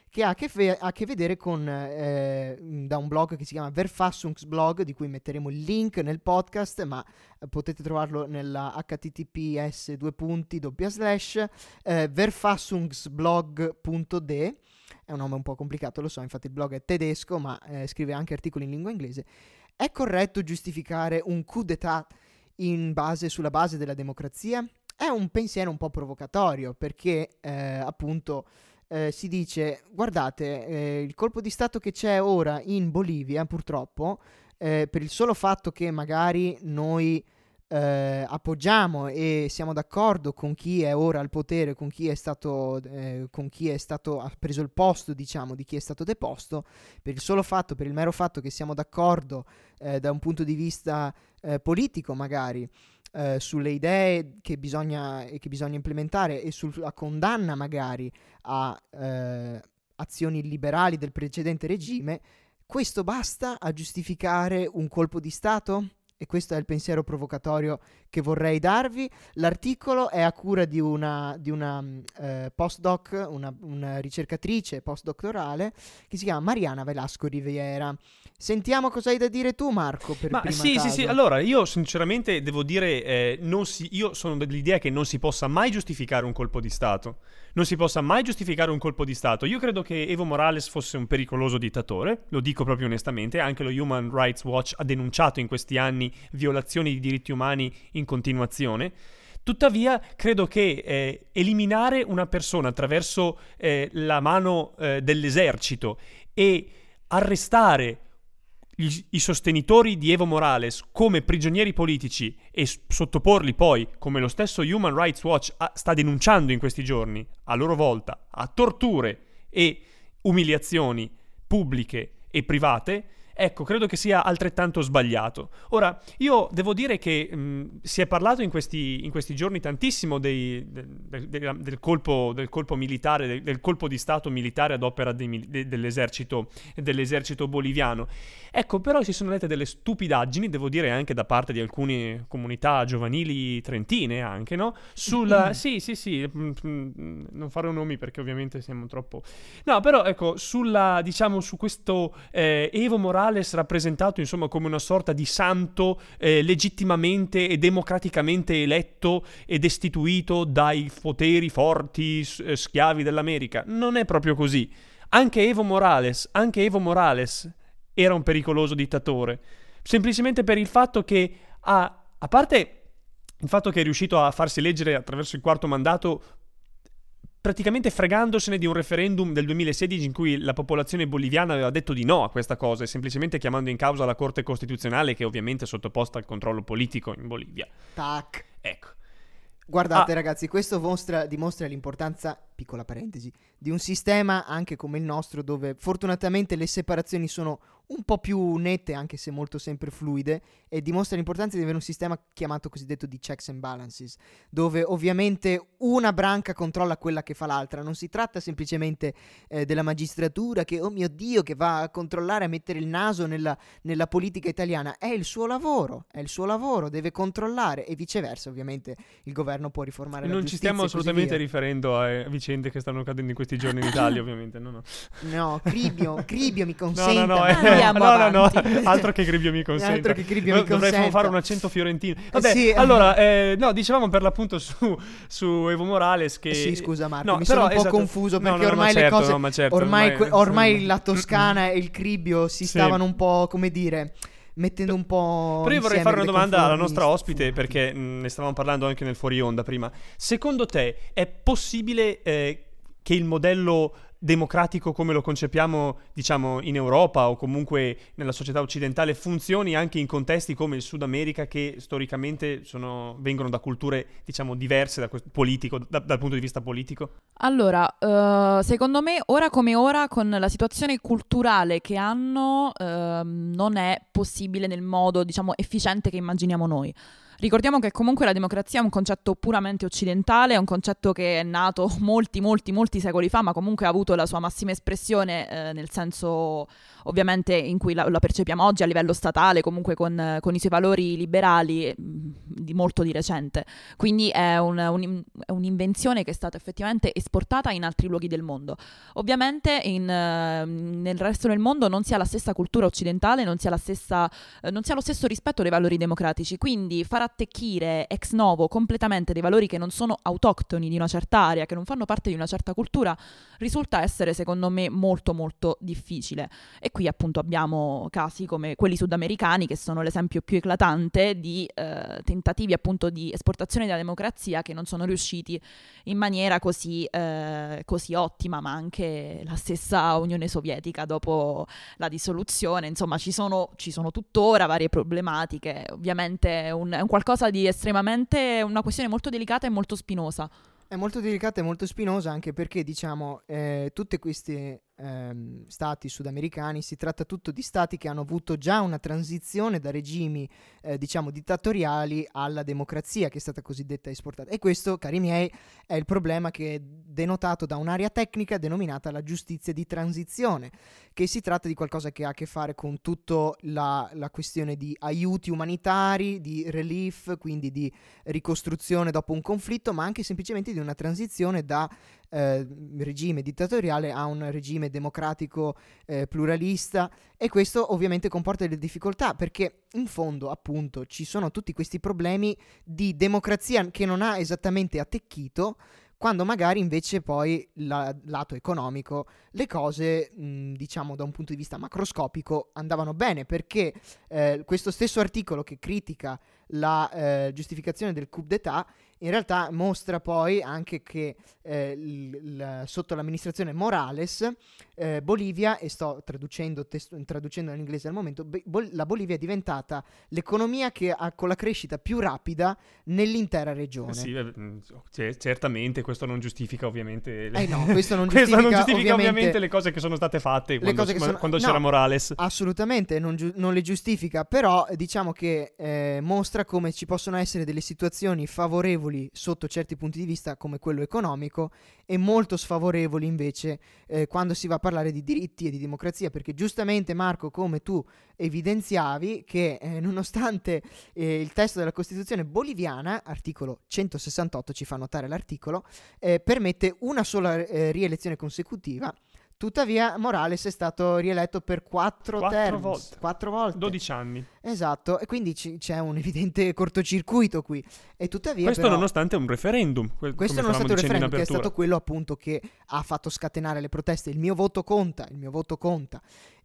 che ha a che, fe- a che vedere con eh, da un blog che si chiama Verfassungsblog, di cui metteremo il link nel podcast, ma eh, potete trovarlo nella https due punti doppia slash eh, verfassungsblog.de è un nome un po' complicato, lo so, infatti il blog è tedesco, ma eh, scrive anche articoli in lingua inglese. È corretto giustificare un coup d'etat base, sulla base della democrazia? È un pensiero un po' provocatorio, perché eh, appunto eh, si dice, guardate, eh, il colpo di Stato che c'è ora in Bolivia, purtroppo, eh, per il solo fatto che magari noi eh, appoggiamo e siamo d'accordo con chi è ora al potere, con chi è stato, eh, con chi è stato, ha preso il posto, diciamo, di chi è stato deposto, per il solo fatto, per il mero fatto che siamo d'accordo eh, da un punto di vista politico magari, eh, sulle idee che bisogna, che bisogna, implementare e sulla condanna magari a eh, azioni illiberali del precedente regime, questo basta a giustificare un colpo di Stato? E questo è il pensiero provocatorio che vorrei darvi. L'articolo è a cura di una, di una eh, postdoc, una, una, ricercatrice postdoctorale che si chiama Mariana Velasco Riviera. Sentiamo cosa hai da dire tu, Marco. Per Ma sì, caso. sì, sì. Allora, io sinceramente devo dire, eh, si, io sono dell'idea che non si possa mai giustificare un colpo di Stato. Non si possa mai giustificare un colpo di Stato. Io credo che Evo Morales fosse un pericoloso dittatore, lo dico proprio onestamente. Anche lo Human Rights Watch ha denunciato in questi anni violazioni di diritti umani in continuazione. Tuttavia, credo che eh, eliminare una persona attraverso eh, la mano eh, dell'esercito e arrestare gli, i sostenitori di Evo Morales come prigionieri politici e sottoporli poi, come lo stesso Human Rights Watch ha, sta denunciando in questi giorni, a loro volta, a torture e umiliazioni pubbliche e private, Ecco, credo che sia altrettanto sbagliato. Ora, io devo dire che mh, si è parlato in questi, in questi giorni tantissimo dei, del, del, del, colpo, del, colpo, militare, del, colpo di Stato militare ad opera dei, de, dell'esercito, dell'esercito boliviano. Ecco, però si sono lette delle stupidaggini, devo dire anche da parte di alcune comunità giovanili trentine anche, no? Sulla... sì, sì, sì, non farò nomi perché ovviamente siamo troppo... No, però ecco, sulla, diciamo, su questo eh, Evo Morale Morales rappresentato insomma come una sorta di santo eh, legittimamente e democraticamente eletto e destituito dai poteri forti eh, schiavi dell'America. Non è proprio così. Anche Evo Morales, anche Evo Morales era un pericoloso dittatore, semplicemente per il fatto che ha, a parte il fatto che è riuscito a farsi eleggere attraverso il quarto mandato praticamente fregandosene di un referendum del 2016 in cui la popolazione boliviana aveva detto di no a questa cosa e semplicemente chiamando in causa la Corte Costituzionale che ovviamente è sottoposta al controllo politico in Bolivia. Tac. Ecco. Guardate Ah. ragazzi, questo mostra- dimostra l'importanza, piccola parentesi, di un sistema anche come il nostro dove fortunatamente le separazioni sono un po' più nette anche se molto sempre fluide e dimostra l'importanza di avere un sistema chiamato cosiddetto di checks and balances, dove ovviamente una branca controlla quella che fa l'altra, non si tratta semplicemente eh, della magistratura che, oh mio Dio, che va a controllare, a mettere il naso nella, nella politica italiana, è il suo lavoro, è il suo lavoro, deve controllare e viceversa ovviamente il governo può riformare la Non ci giustizia stiamo e così assolutamente riferendo a eh, vicende che stanno accadendo in questi giorni in Italia, ovviamente. No, no. No, Cribio, Cribio mi No, consenta. no, no, eh, Andiamo no, no, no, altro che Cribbio mi consente. Altro che Cribbio mi Dovrei consenta. fare un accento fiorentino. Vabbè, sì, eh. allora, eh, no, dicevamo per l'appunto su, su Evo Morales che... Eh Sì, scusa Marco, No, mi però, sono un po' esatto. confuso No, perché no, no, ormai ma le certo, cose no, certo, ormai, ormai sì. la Toscana e il Cribio si Sì. stavano un po', come dire, mettendo un po' Però io vorrei fare una domanda alla nostra ospite perché mh, ne stavamo parlando anche nel fuori onda prima. Secondo te è possibile eh, che il modello democratico come lo concepiamo, diciamo, in Europa o comunque nella società occidentale funzioni anche in contesti come il Sud America che storicamente sono- vengono da culture, diciamo, diverse da politico, da- dal punto di vista politico? Allora, eh, secondo me, ora come ora, con la situazione culturale che hanno, ehm, non è possibile nel modo, diciamo, efficiente che immaginiamo noi. Ricordiamo che comunque la democrazia è un concetto puramente occidentale, è un concetto che è nato molti, molti, molti secoli fa, ma comunque ha avuto la sua massima espressione eh, nel senso ovviamente in cui la, la percepiamo oggi a livello statale, comunque con, con i suoi valori liberali mh, di molto di recente. Quindi è, un- un- è un'invenzione che è stata effettivamente esportata in altri luoghi del mondo. Ovviamente in, eh, nel resto del mondo non si ha la stessa cultura occidentale, non si ha, stessa, eh, non si ha lo stesso rispetto dei valori democratici, quindi far attecchire ex novo completamente dei valori che non sono autoctoni di una certa area, che non fanno parte di una certa cultura, risulta essere secondo me molto molto difficile. E qui appunto abbiamo casi come quelli sudamericani che sono l'esempio più eclatante di eh, tentativi appunto di esportazione della democrazia che non sono riusciti in maniera così, eh, così ottima, ma anche la stessa Unione Sovietica dopo la dissoluzione, insomma ci sono, ci sono tuttora varie problematiche, ovviamente è un, è un qualcosa di estremamente, una questione molto delicata e molto spinosa. È molto delicata e molto spinosa anche perché, diciamo, eh, tutti questi ehm, stati sudamericani si tratta tutto di stati che hanno avuto già una transizione da regimi, eh, diciamo, dittatoriali alla democrazia che è stata cosiddetta esportata. E questo, cari miei, è il problema che è denotato da un'area tecnica denominata la giustizia di transizione, che si tratta di qualcosa che ha a che fare con tutta la, la questione di aiuti umanitari, di relief, quindi di ricostruzione dopo un conflitto, ma anche semplicemente di una transizione da eh, regime dittatoriale a un regime democratico eh, pluralista e questo ovviamente comporta delle difficoltà perché in fondo appunto ci sono tutti questi problemi di democrazia che non ha esattamente attecchito quando magari invece poi la- lato economico le cose mh, diciamo da un punto di vista macroscopico andavano bene perché eh, questo stesso articolo che critica la eh, giustificazione del coup d'etat in realtà mostra poi anche che eh, il- il- sotto l'amministrazione Morales eh, Bolivia, e sto traducendo, testu- traducendo all'inglese al momento, Be- Bol- la Bolivia è diventata l'economia che ha con la crescita più rapida nell'intera regione. Sì, eh, mh, c- certamente questo non giustifica ovviamente le... Eh no, questo non questo non giustifica, giustifica ovviamente... ovviamente le cose che sono state fatte quando, sono- quando no. c'era Morales. Assolutamente, non, giu- non le giustifica, però eh, diciamo che eh, mostra come ci possono essere delle situazioni favorevoli sotto certi punti di vista, come quello economico, e molto sfavorevoli invece eh, quando si va a parlare di diritti e di democrazia, perché giustamente Marco, come tu evidenziavi, che eh, nonostante eh, il testo della Costituzione boliviana, articolo 168 ci fa notare l'articolo, eh, permette una sola eh, rielezione consecutiva Tuttavia, Morales è stato rieletto per quattro, Quattro terms, volte. quattro volte. 12 anni. Esatto, e quindi ci- c'è un evidente cortocircuito qui. E tuttavia, Questo però, nonostante un referendum. que- questo come non è stato stavamo il dicendo in referendum, che è stato quello appunto che ha fatto scatenare le proteste. Il mio voto conta, il mio voto conta.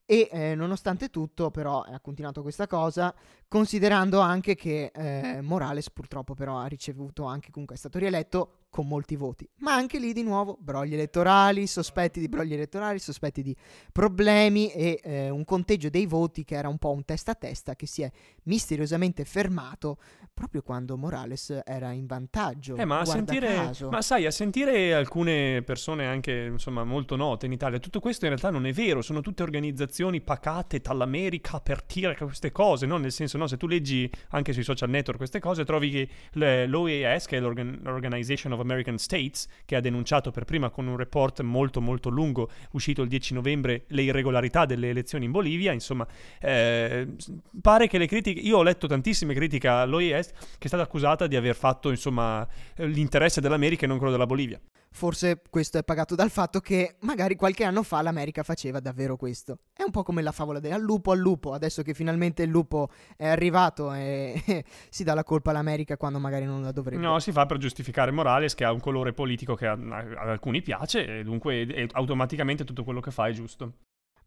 E eh, nonostante tutto, però, ha continuato questa cosa, considerando anche che eh, Morales purtroppo però ha ricevuto anche, comunque è stato rieletto con molti voti. Ma anche lì di nuovo brogli elettorali, sospetti di brogli elettorali, sospetti di problemi e eh, un conteggio dei voti che era un po' un testa a testa che si è misteriosamente fermato proprio quando Morales era in vantaggio. Eh, ma sentire, ma sai, a sentire alcune persone anche insomma molto note in Italia, tutto questo in realtà non è vero, sono tutte organizzazioni pacate dall'America per dire queste cose, no? Nel senso, no, se tu leggi anche sui social network queste cose, trovi che l'OAS, che è l'Organ- l'Organization of American States, che ha denunciato per prima con un report molto molto lungo, uscito il 10 novembre, le irregolarità delle elezioni in Bolivia, insomma, eh, pare che le critiche, io ho letto tantissime critiche all'OAS che è stata accusata di aver fatto insomma eh, l'interesse dell'America e non quello della Bolivia. Forse questo è pagato dal fatto che magari qualche anno fa l'America faceva davvero questo. È un po' come la favola del lupo al lupo, adesso che finalmente il lupo è arrivato e si dà la colpa all'America quando magari non la dovrebbe. No, si fa per giustificare Morales che ha un colore politico che ad alcuni piace e dunque automaticamente tutto quello che fa è giusto.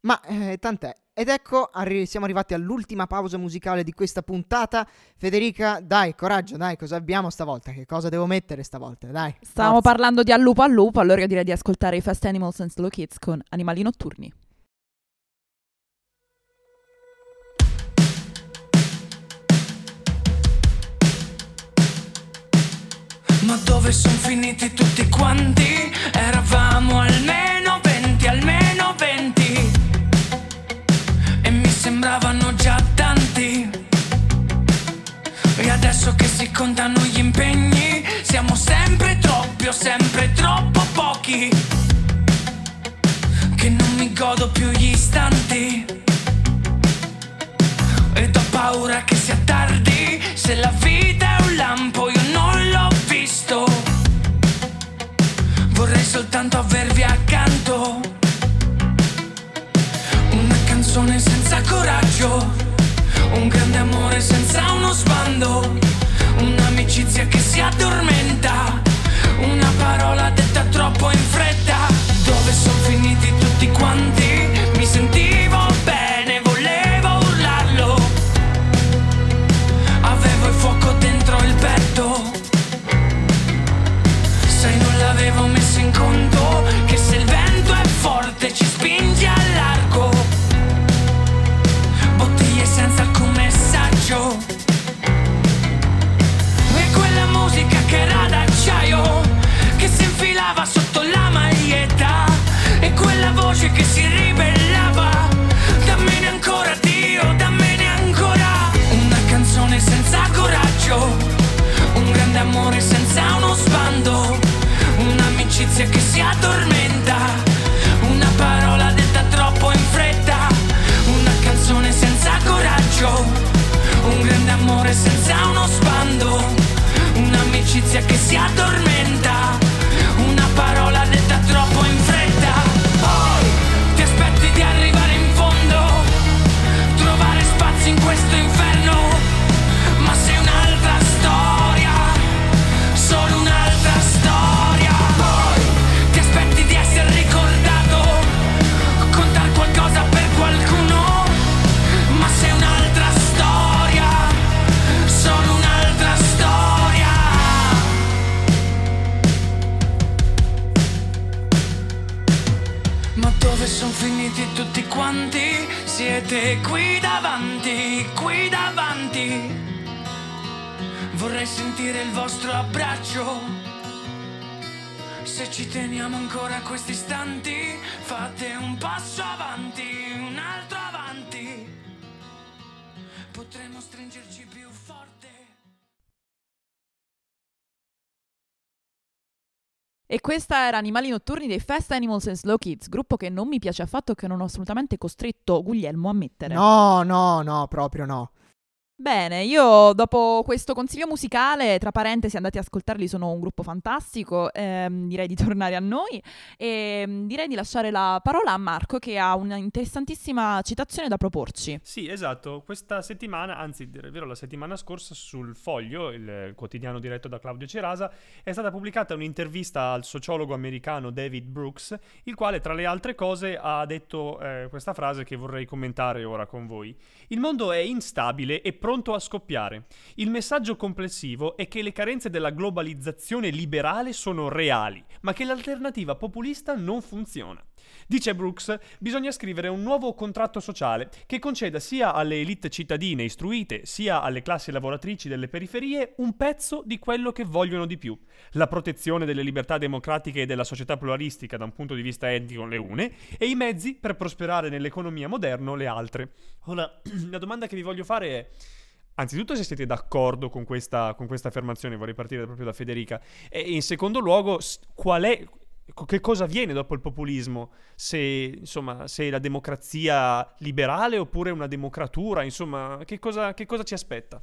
Ma eh, tant'è. Ed ecco, arri- siamo arrivati all'ultima pausa musicale di questa puntata. Federica, dai, coraggio, dai, cosa abbiamo stavolta? Che cosa devo mettere stavolta? Dai. Stavamo forza. parlando di Al lupo al lupo, allora io direi di ascoltare i Fast Animals and Slow Kids con Animali notturni. Ma dove sono finiti tutti quanti? Eravamo almeno adesso che si contano gli impegni. Siamo sempre troppi o sempre troppo pochi. Che non mi godo più gli istanti. Ed ho paura che sia tardi. Se la vita è un lampo io non l'ho visto. Vorrei soltanto avervi accanto. Una canzone senza coraggio Un grande amore senza uno sbando. Un'amicizia che si addormenta. Una parola detta troppo in fretta. Dove sono finiti tutti quanti? Questa era Animali notturni dei Fast Animals and Slow Kids, gruppo che non mi piace affatto e che non ho assolutamente costretto Guglielmo a mettere. No, no, no, proprio no. Bene, io dopo questo consiglio musicale, tra parentesi andate ad ascoltarli, sono un gruppo fantastico, ehm, direi di tornare a noi e mm, direi di lasciare la parola a Marco che ha una interessantissima citazione da proporci. Sì, esatto. Questa settimana, anzi, il vero, la settimana scorsa sul Foglio, il quotidiano diretto da Claudio Cerasa, è stata pubblicata un'intervista al sociologo americano David Brooks, il quale, tra le altre cose, ha detto eh, questa frase che vorrei commentare ora con voi. Il mondo è instabile e pronto a scoppiare. Il messaggio complessivo è che le carenze della globalizzazione liberale sono reali, ma che l'alternativa populista non funziona. Dice Brooks, bisogna scrivere un nuovo contratto sociale che conceda sia alle elite cittadine istruite sia alle classi lavoratrici delle periferie un pezzo di quello che vogliono di più. La protezione delle libertà democratiche e della società pluralistica da un punto di vista etico le une e i mezzi per prosperare nell'economia moderna le altre. Ora, la domanda che vi voglio fare è... Anzitutto se siete d'accordo con questa, con questa affermazione, vorrei partire proprio da Federica, e in secondo luogo qual è che cosa avviene dopo il populismo? Se, insomma, se la democrazia liberale oppure una democratura, insomma, che cosa, che cosa ci aspetta?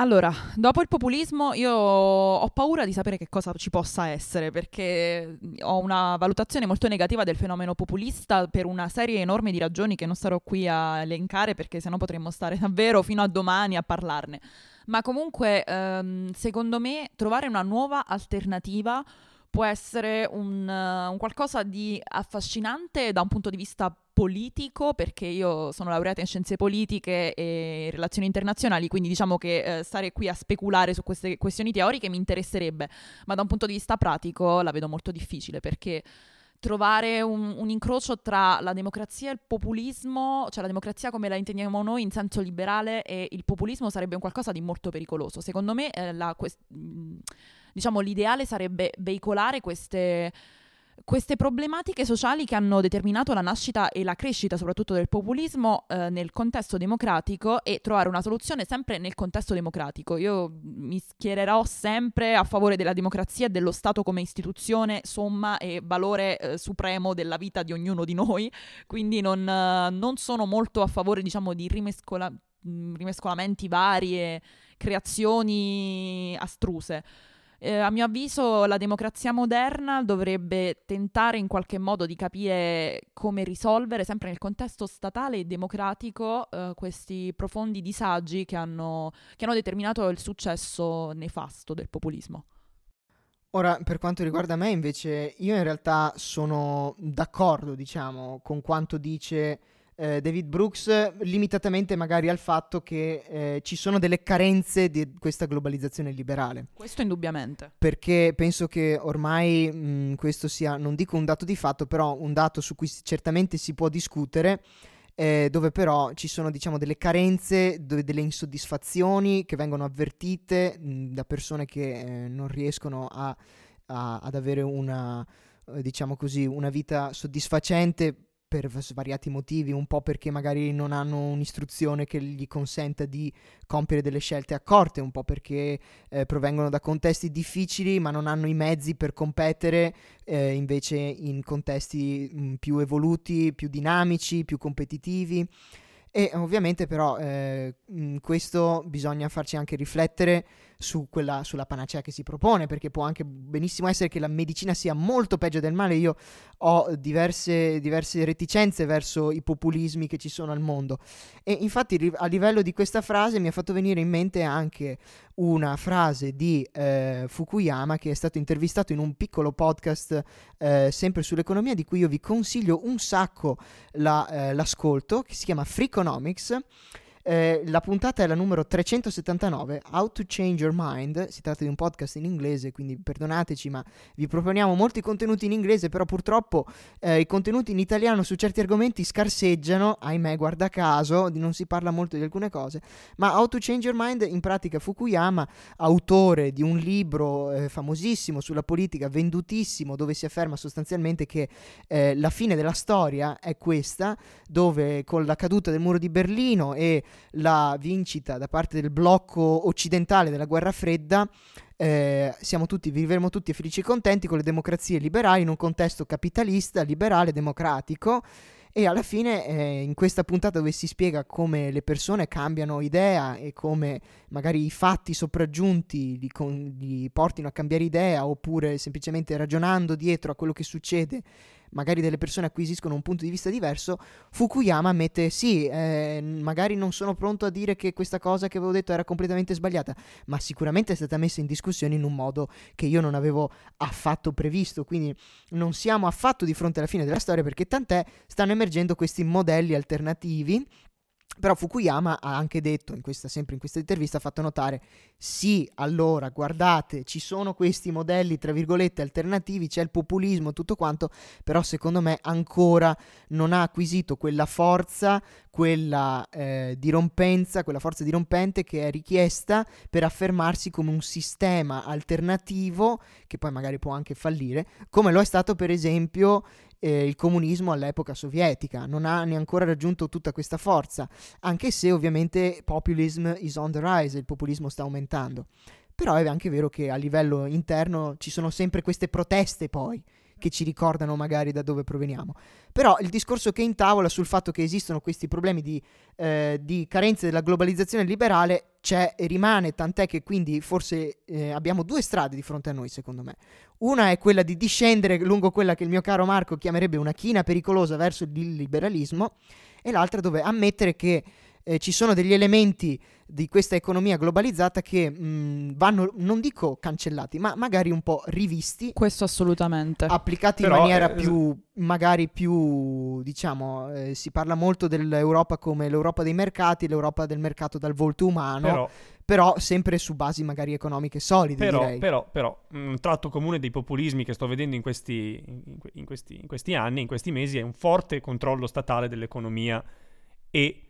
Allora, dopo il populismo io ho paura di sapere che cosa ci possa essere perché ho una valutazione molto negativa del fenomeno populista per una serie enorme di ragioni che non starò qui a elencare perché sennò potremmo stare davvero fino a domani a parlarne. Ma comunque, ehm, secondo me, trovare una nuova alternativa può essere un, uh, un, qualcosa di affascinante da un punto di vista politico, perché io sono laureata in scienze politiche e relazioni internazionali, quindi diciamo che uh, stare qui a speculare su queste questioni teoriche mi interesserebbe, ma da un punto di vista pratico la vedo molto difficile perché trovare un, un, incrocio tra la democrazia e il populismo, cioè la democrazia come la intendiamo noi in senso liberale e il populismo sarebbe un qualcosa di molto pericoloso. Secondo me eh, la, quest- diciamo, l'ideale sarebbe veicolare queste, queste problematiche sociali che hanno determinato la nascita e la crescita soprattutto del populismo eh, nel contesto democratico e trovare una soluzione sempre nel contesto democratico. Io mi schiererò sempre a favore della democrazia e dello Stato come istituzione, somma e valore eh, supremo della vita di ognuno di noi, quindi non, eh, non sono molto a favore diciamo, di rimescola- rimescolamenti vari e creazioni astruse. Eh, a mio avviso la democrazia moderna dovrebbe tentare in qualche modo di capire come risolvere, sempre nel contesto statale e democratico, eh, questi profondi disagi che hanno, che hanno determinato il successo nefasto del populismo. Ora, per quanto riguarda me, invece, io in realtà sono d'accordo, diciamo, con quanto dice eh, David Brooks limitatamente magari al fatto che eh, ci sono delle carenze di questa globalizzazione liberale. Questo indubbiamente. Perché penso che ormai mh, questo sia, non dico un dato di fatto, però un dato su cui certamente si può discutere. Eh, dove però ci sono diciamo delle carenze, dove delle insoddisfazioni che vengono avvertite mh, da persone che eh, non riescono a, a, ad avere una, eh, diciamo così, una vita soddisfacente per svariati motivi, un po' perché magari non hanno un'istruzione che gli consenta di compiere delle scelte accorte, un po' perché eh, provengono da contesti difficili ma non hanno i mezzi per competere eh, invece in contesti mh, più evoluti, più dinamici, più competitivi. E ovviamente però eh, questo bisogna farci anche riflettere su quella, sulla panacea che si propone, perché può anche benissimo essere che la medicina sia molto peggio del male. Io ho diverse, diverse reticenze verso i populismi che ci sono al mondo. E infatti a livello di questa frase mi ha fatto venire in mente anche una frase di eh, Fukuyama che è stato intervistato in un piccolo podcast eh, sempre sull'economia di cui io vi consiglio un sacco la, eh, l'ascolto, che si chiama Freakonomics eh, la puntata è la numero 379, How to Change Your Mind. Si tratta di un podcast in inglese, quindi perdonateci, ma vi proponiamo molti contenuti in inglese, però purtroppo eh, i contenuti in italiano su certi argomenti scarseggiano, ahimè, guarda caso, non si parla molto di alcune cose. Ma How to Change Your Mind, in pratica Fukuyama, autore di un libro eh, famosissimo sulla politica, vendutissimo, dove si afferma sostanzialmente che eh, la fine della storia è questa, dove con la caduta del muro di Berlino e la vincita da parte del blocco occidentale della guerra fredda, eh, siamo tutti, vivremo tutti felici e contenti con le democrazie liberali in un contesto capitalista, liberale, democratico. E alla fine, eh, in questa puntata dove si spiega come le persone cambiano idea e come magari i fatti sopraggiunti li, con- li portino a cambiare idea, oppure semplicemente ragionando dietro a quello che succede, magari delle persone acquisiscono un punto di vista diverso, Fukuyama mette sì, eh, magari non sono pronto a dire che questa cosa che avevo detto era completamente sbagliata, ma sicuramente è stata messa in discussione in un modo che io non avevo affatto previsto, quindi non siamo affatto di fronte alla fine della storia perché tant'è stanno emergendo questi modelli alternativi però Fukuyama ha anche detto, in questa, sempre in questa intervista, ha fatto notare, sì, allora, guardate, ci sono questi modelli, tra virgolette, alternativi, c'è il populismo, tutto quanto, però secondo me ancora non ha acquisito quella forza, quella eh, dirompenza, quella forza dirompente che è richiesta per affermarsi come un sistema alternativo, che poi magari può anche fallire, come lo è stato per esempio eh, il comunismo all'epoca sovietica, non ha neanche raggiunto tutta questa forza, anche se ovviamente populism is on the rise, il populismo sta aumentando. Però è anche vero che a livello interno ci sono sempre queste proteste poi che ci ricordano magari da dove proveniamo. Però il discorso che intavola sul fatto che esistono questi problemi di, eh, di carenze della globalizzazione liberale c'è e rimane, tant'è che quindi forse eh, abbiamo due strade di fronte a noi, secondo me. Una è quella di discendere lungo quella che il mio caro Marco chiamerebbe una china pericolosa verso il liberalismo, e l'altra dove ammettere che eh, ci sono degli elementi di questa economia globalizzata che mh, vanno, non dico cancellati, ma magari un po' rivisti. Questo assolutamente. Applicati Però, in maniera eh, più, magari più, diciamo, eh, si parla molto dell'Europa come l'Europa dei mercati, l'Europa del mercato dal volto umano, però, Però, sempre su basi magari economiche solide, però, direi. però, però, un tratto comune dei populismi che sto vedendo in questi, in, in questi, in questi anni, in questi mesi, è un forte controllo statale dell'economia e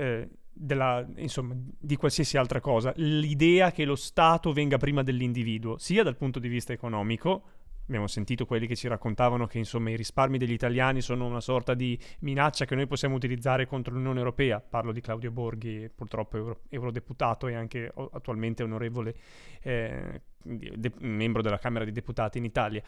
eh, della, insomma, di qualsiasi altra cosa. L'idea che lo Stato venga prima dell'individuo, sia dal punto di vista economico, abbiamo sentito quelli che ci raccontavano che insomma i risparmi degli italiani sono una sorta di minaccia che noi possiamo utilizzare contro l'Unione Europea. Parlo di Claudio Borghi, purtroppo euro- eurodeputato e anche attualmente onorevole eh, de- membro della Camera dei Deputati in Italia.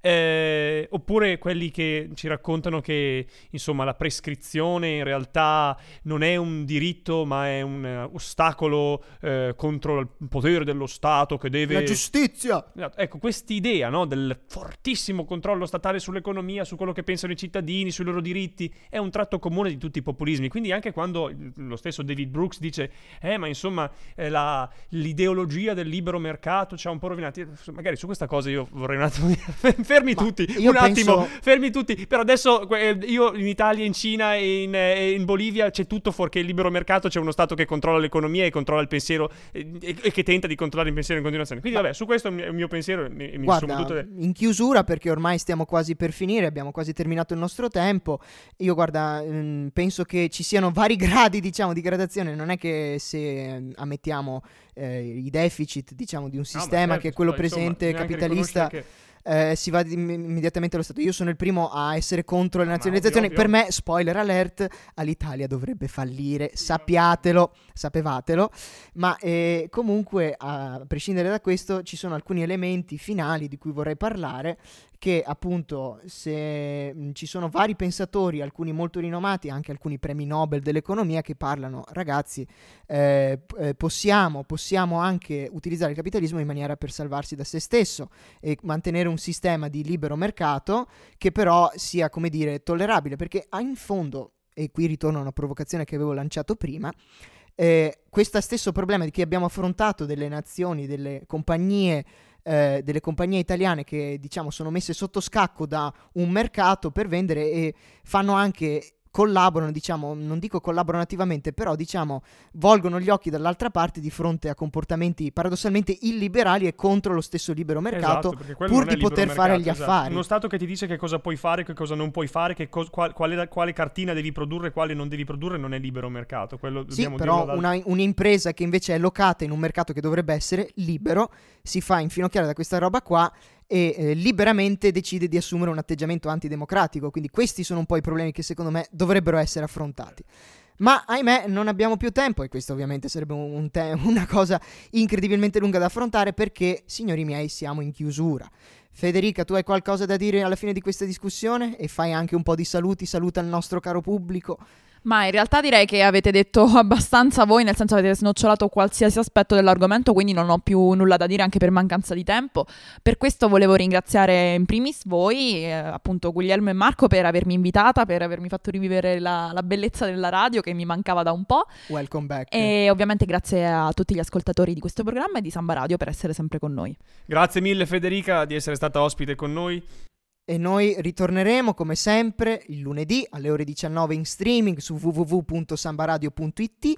Eh, oppure quelli che ci raccontano che insomma la prescrizione in realtà non è un diritto ma è un eh, ostacolo eh, contro il potere dello Stato che deve... La giustizia! Esatto, Ecco, quest'idea no, del fortissimo controllo statale sull'economia, su quello che pensano i cittadini, sui loro diritti, è un tratto comune di tutti i populismi. Quindi anche quando lo stesso David Brooks dice, eh, ma insomma, eh, la- l'ideologia del libero mercato ci ha un po' rovinati, magari su questa cosa io vorrei un attimo fermi Ma tutti, un attimo, penso- fermi tutti. Per adesso eh, io in Italia, in Cina e in, eh, in Bolivia c'è tutto fuorché il libero mercato, c'è uno Stato che controlla l'economia e controlla il pensiero eh, e, e che tenta di controllare il pensiero in continuazione. Quindi vabbè, su questo è il mio pensiero mi, mi Guarda, tutto... le- in chiusura perché ormai stiamo quasi per finire, abbiamo quasi terminato il nostro tempo. Io guarda, mm, penso che ci siano vari gradi, diciamo, di gradazione, non è che se mm, ammettiamo eh, i deficit, diciamo, di un No, ma sistema certo, che quello insomma, presente capitalista eh, si va di- im- immediatamente allo Stato. Io sono il primo a essere contro nazionalizzazioni. ovvio, Per me, spoiler alert, all'Italia dovrebbe fallire. Sappiatelo, sapevatelo. Ma eh, comunque, a prescindere da questo, ci sono alcuni elementi finali di cui vorrei parlare. Che appunto, se ci sono vari pensatori, alcuni molto rinomati, anche alcuni premi Nobel dell'economia, che parlano, ragazzi, eh, eh, possiamo, possiamo anche utilizzare il capitalismo in maniera per salvarsi da se stesso e mantenere un sistema di libero mercato che però sia, come dire, tollerabile, perché ah, in fondo, e qui ritorno a una provocazione che avevo lanciato prima, eh, questo stesso problema che abbiamo affrontato delle nazioni, delle compagnie, eh, delle compagnie italiane che diciamo sono messe sotto scacco da un mercato per vendere e fanno anche collaborano, diciamo, non dico collaborano attivamente, però diciamo volgono gli occhi dall'altra parte di fronte a comportamenti paradossalmente illiberali e contro lo stesso libero mercato Esatto, perché quello pur di poter libero fare mercato, gli esatto. affari. Uno Stato che ti dice che cosa puoi fare, che cosa non puoi fare, che cos- qual- quale, quale cartina devi produrre, quale non devi produrre, non è libero mercato. Quello Sì, però dal- una- un'impresa che invece è locata in un mercato che dovrebbe essere libero si fa infinocchiare da questa roba qua e eh, liberamente decide di assumere un atteggiamento antidemocratico. Quindi questi sono un po' i problemi che secondo me dovrebbero essere affrontati. Ma ahimè non abbiamo più tempo e questo ovviamente sarebbe un- te- una cosa incredibilmente lunga da affrontare perché, signori miei, siamo in chiusura. Federica, tu hai qualcosa da dire alla fine di questa discussione? E fai anche un po' di saluti, saluta il nostro caro pubblico. Ma in realtà direi che avete detto abbastanza voi, nel senso avete snocciolato qualsiasi aspetto dell'argomento, quindi non ho più nulla da dire anche per mancanza di tempo. Per questo volevo ringraziare in primis voi, eh, appunto Guglielmo e Marco, per avermi invitata, per avermi fatto rivivere la, la bellezza della radio che mi mancava da un po'. Welcome back. E ovviamente grazie a tutti gli ascoltatori di questo programma e di Samba Radio per essere sempre con noi. Grazie mille Federica di essere stata ospite con noi. E noi ritorneremo come sempre il lunedì alle ore 19 in streaming su www.sambaradio.it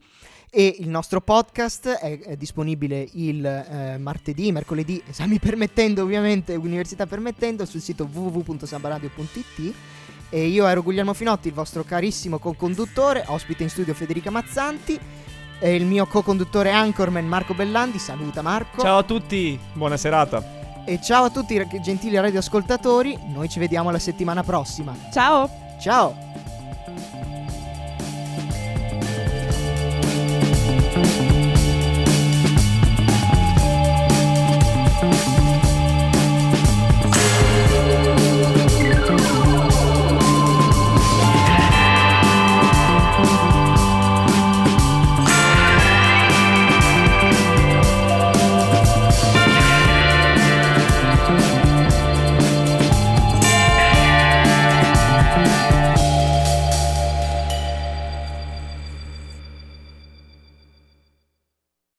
e il nostro podcast è, è disponibile il eh, martedì, mercoledì, esami permettendo ovviamente, università permettendo, sul sito www.sambaradio.it e io ero Guglielmo Finotti, il vostro carissimo co-conduttore, ospite in studio Federica Mazzanti e il mio co-conduttore Anchorman Marco Bellandi, saluta Marco. Ciao a tutti, buona serata. E ciao a tutti i gentili radioascoltatori, noi ci vediamo la settimana prossima. Ciao! Ciao!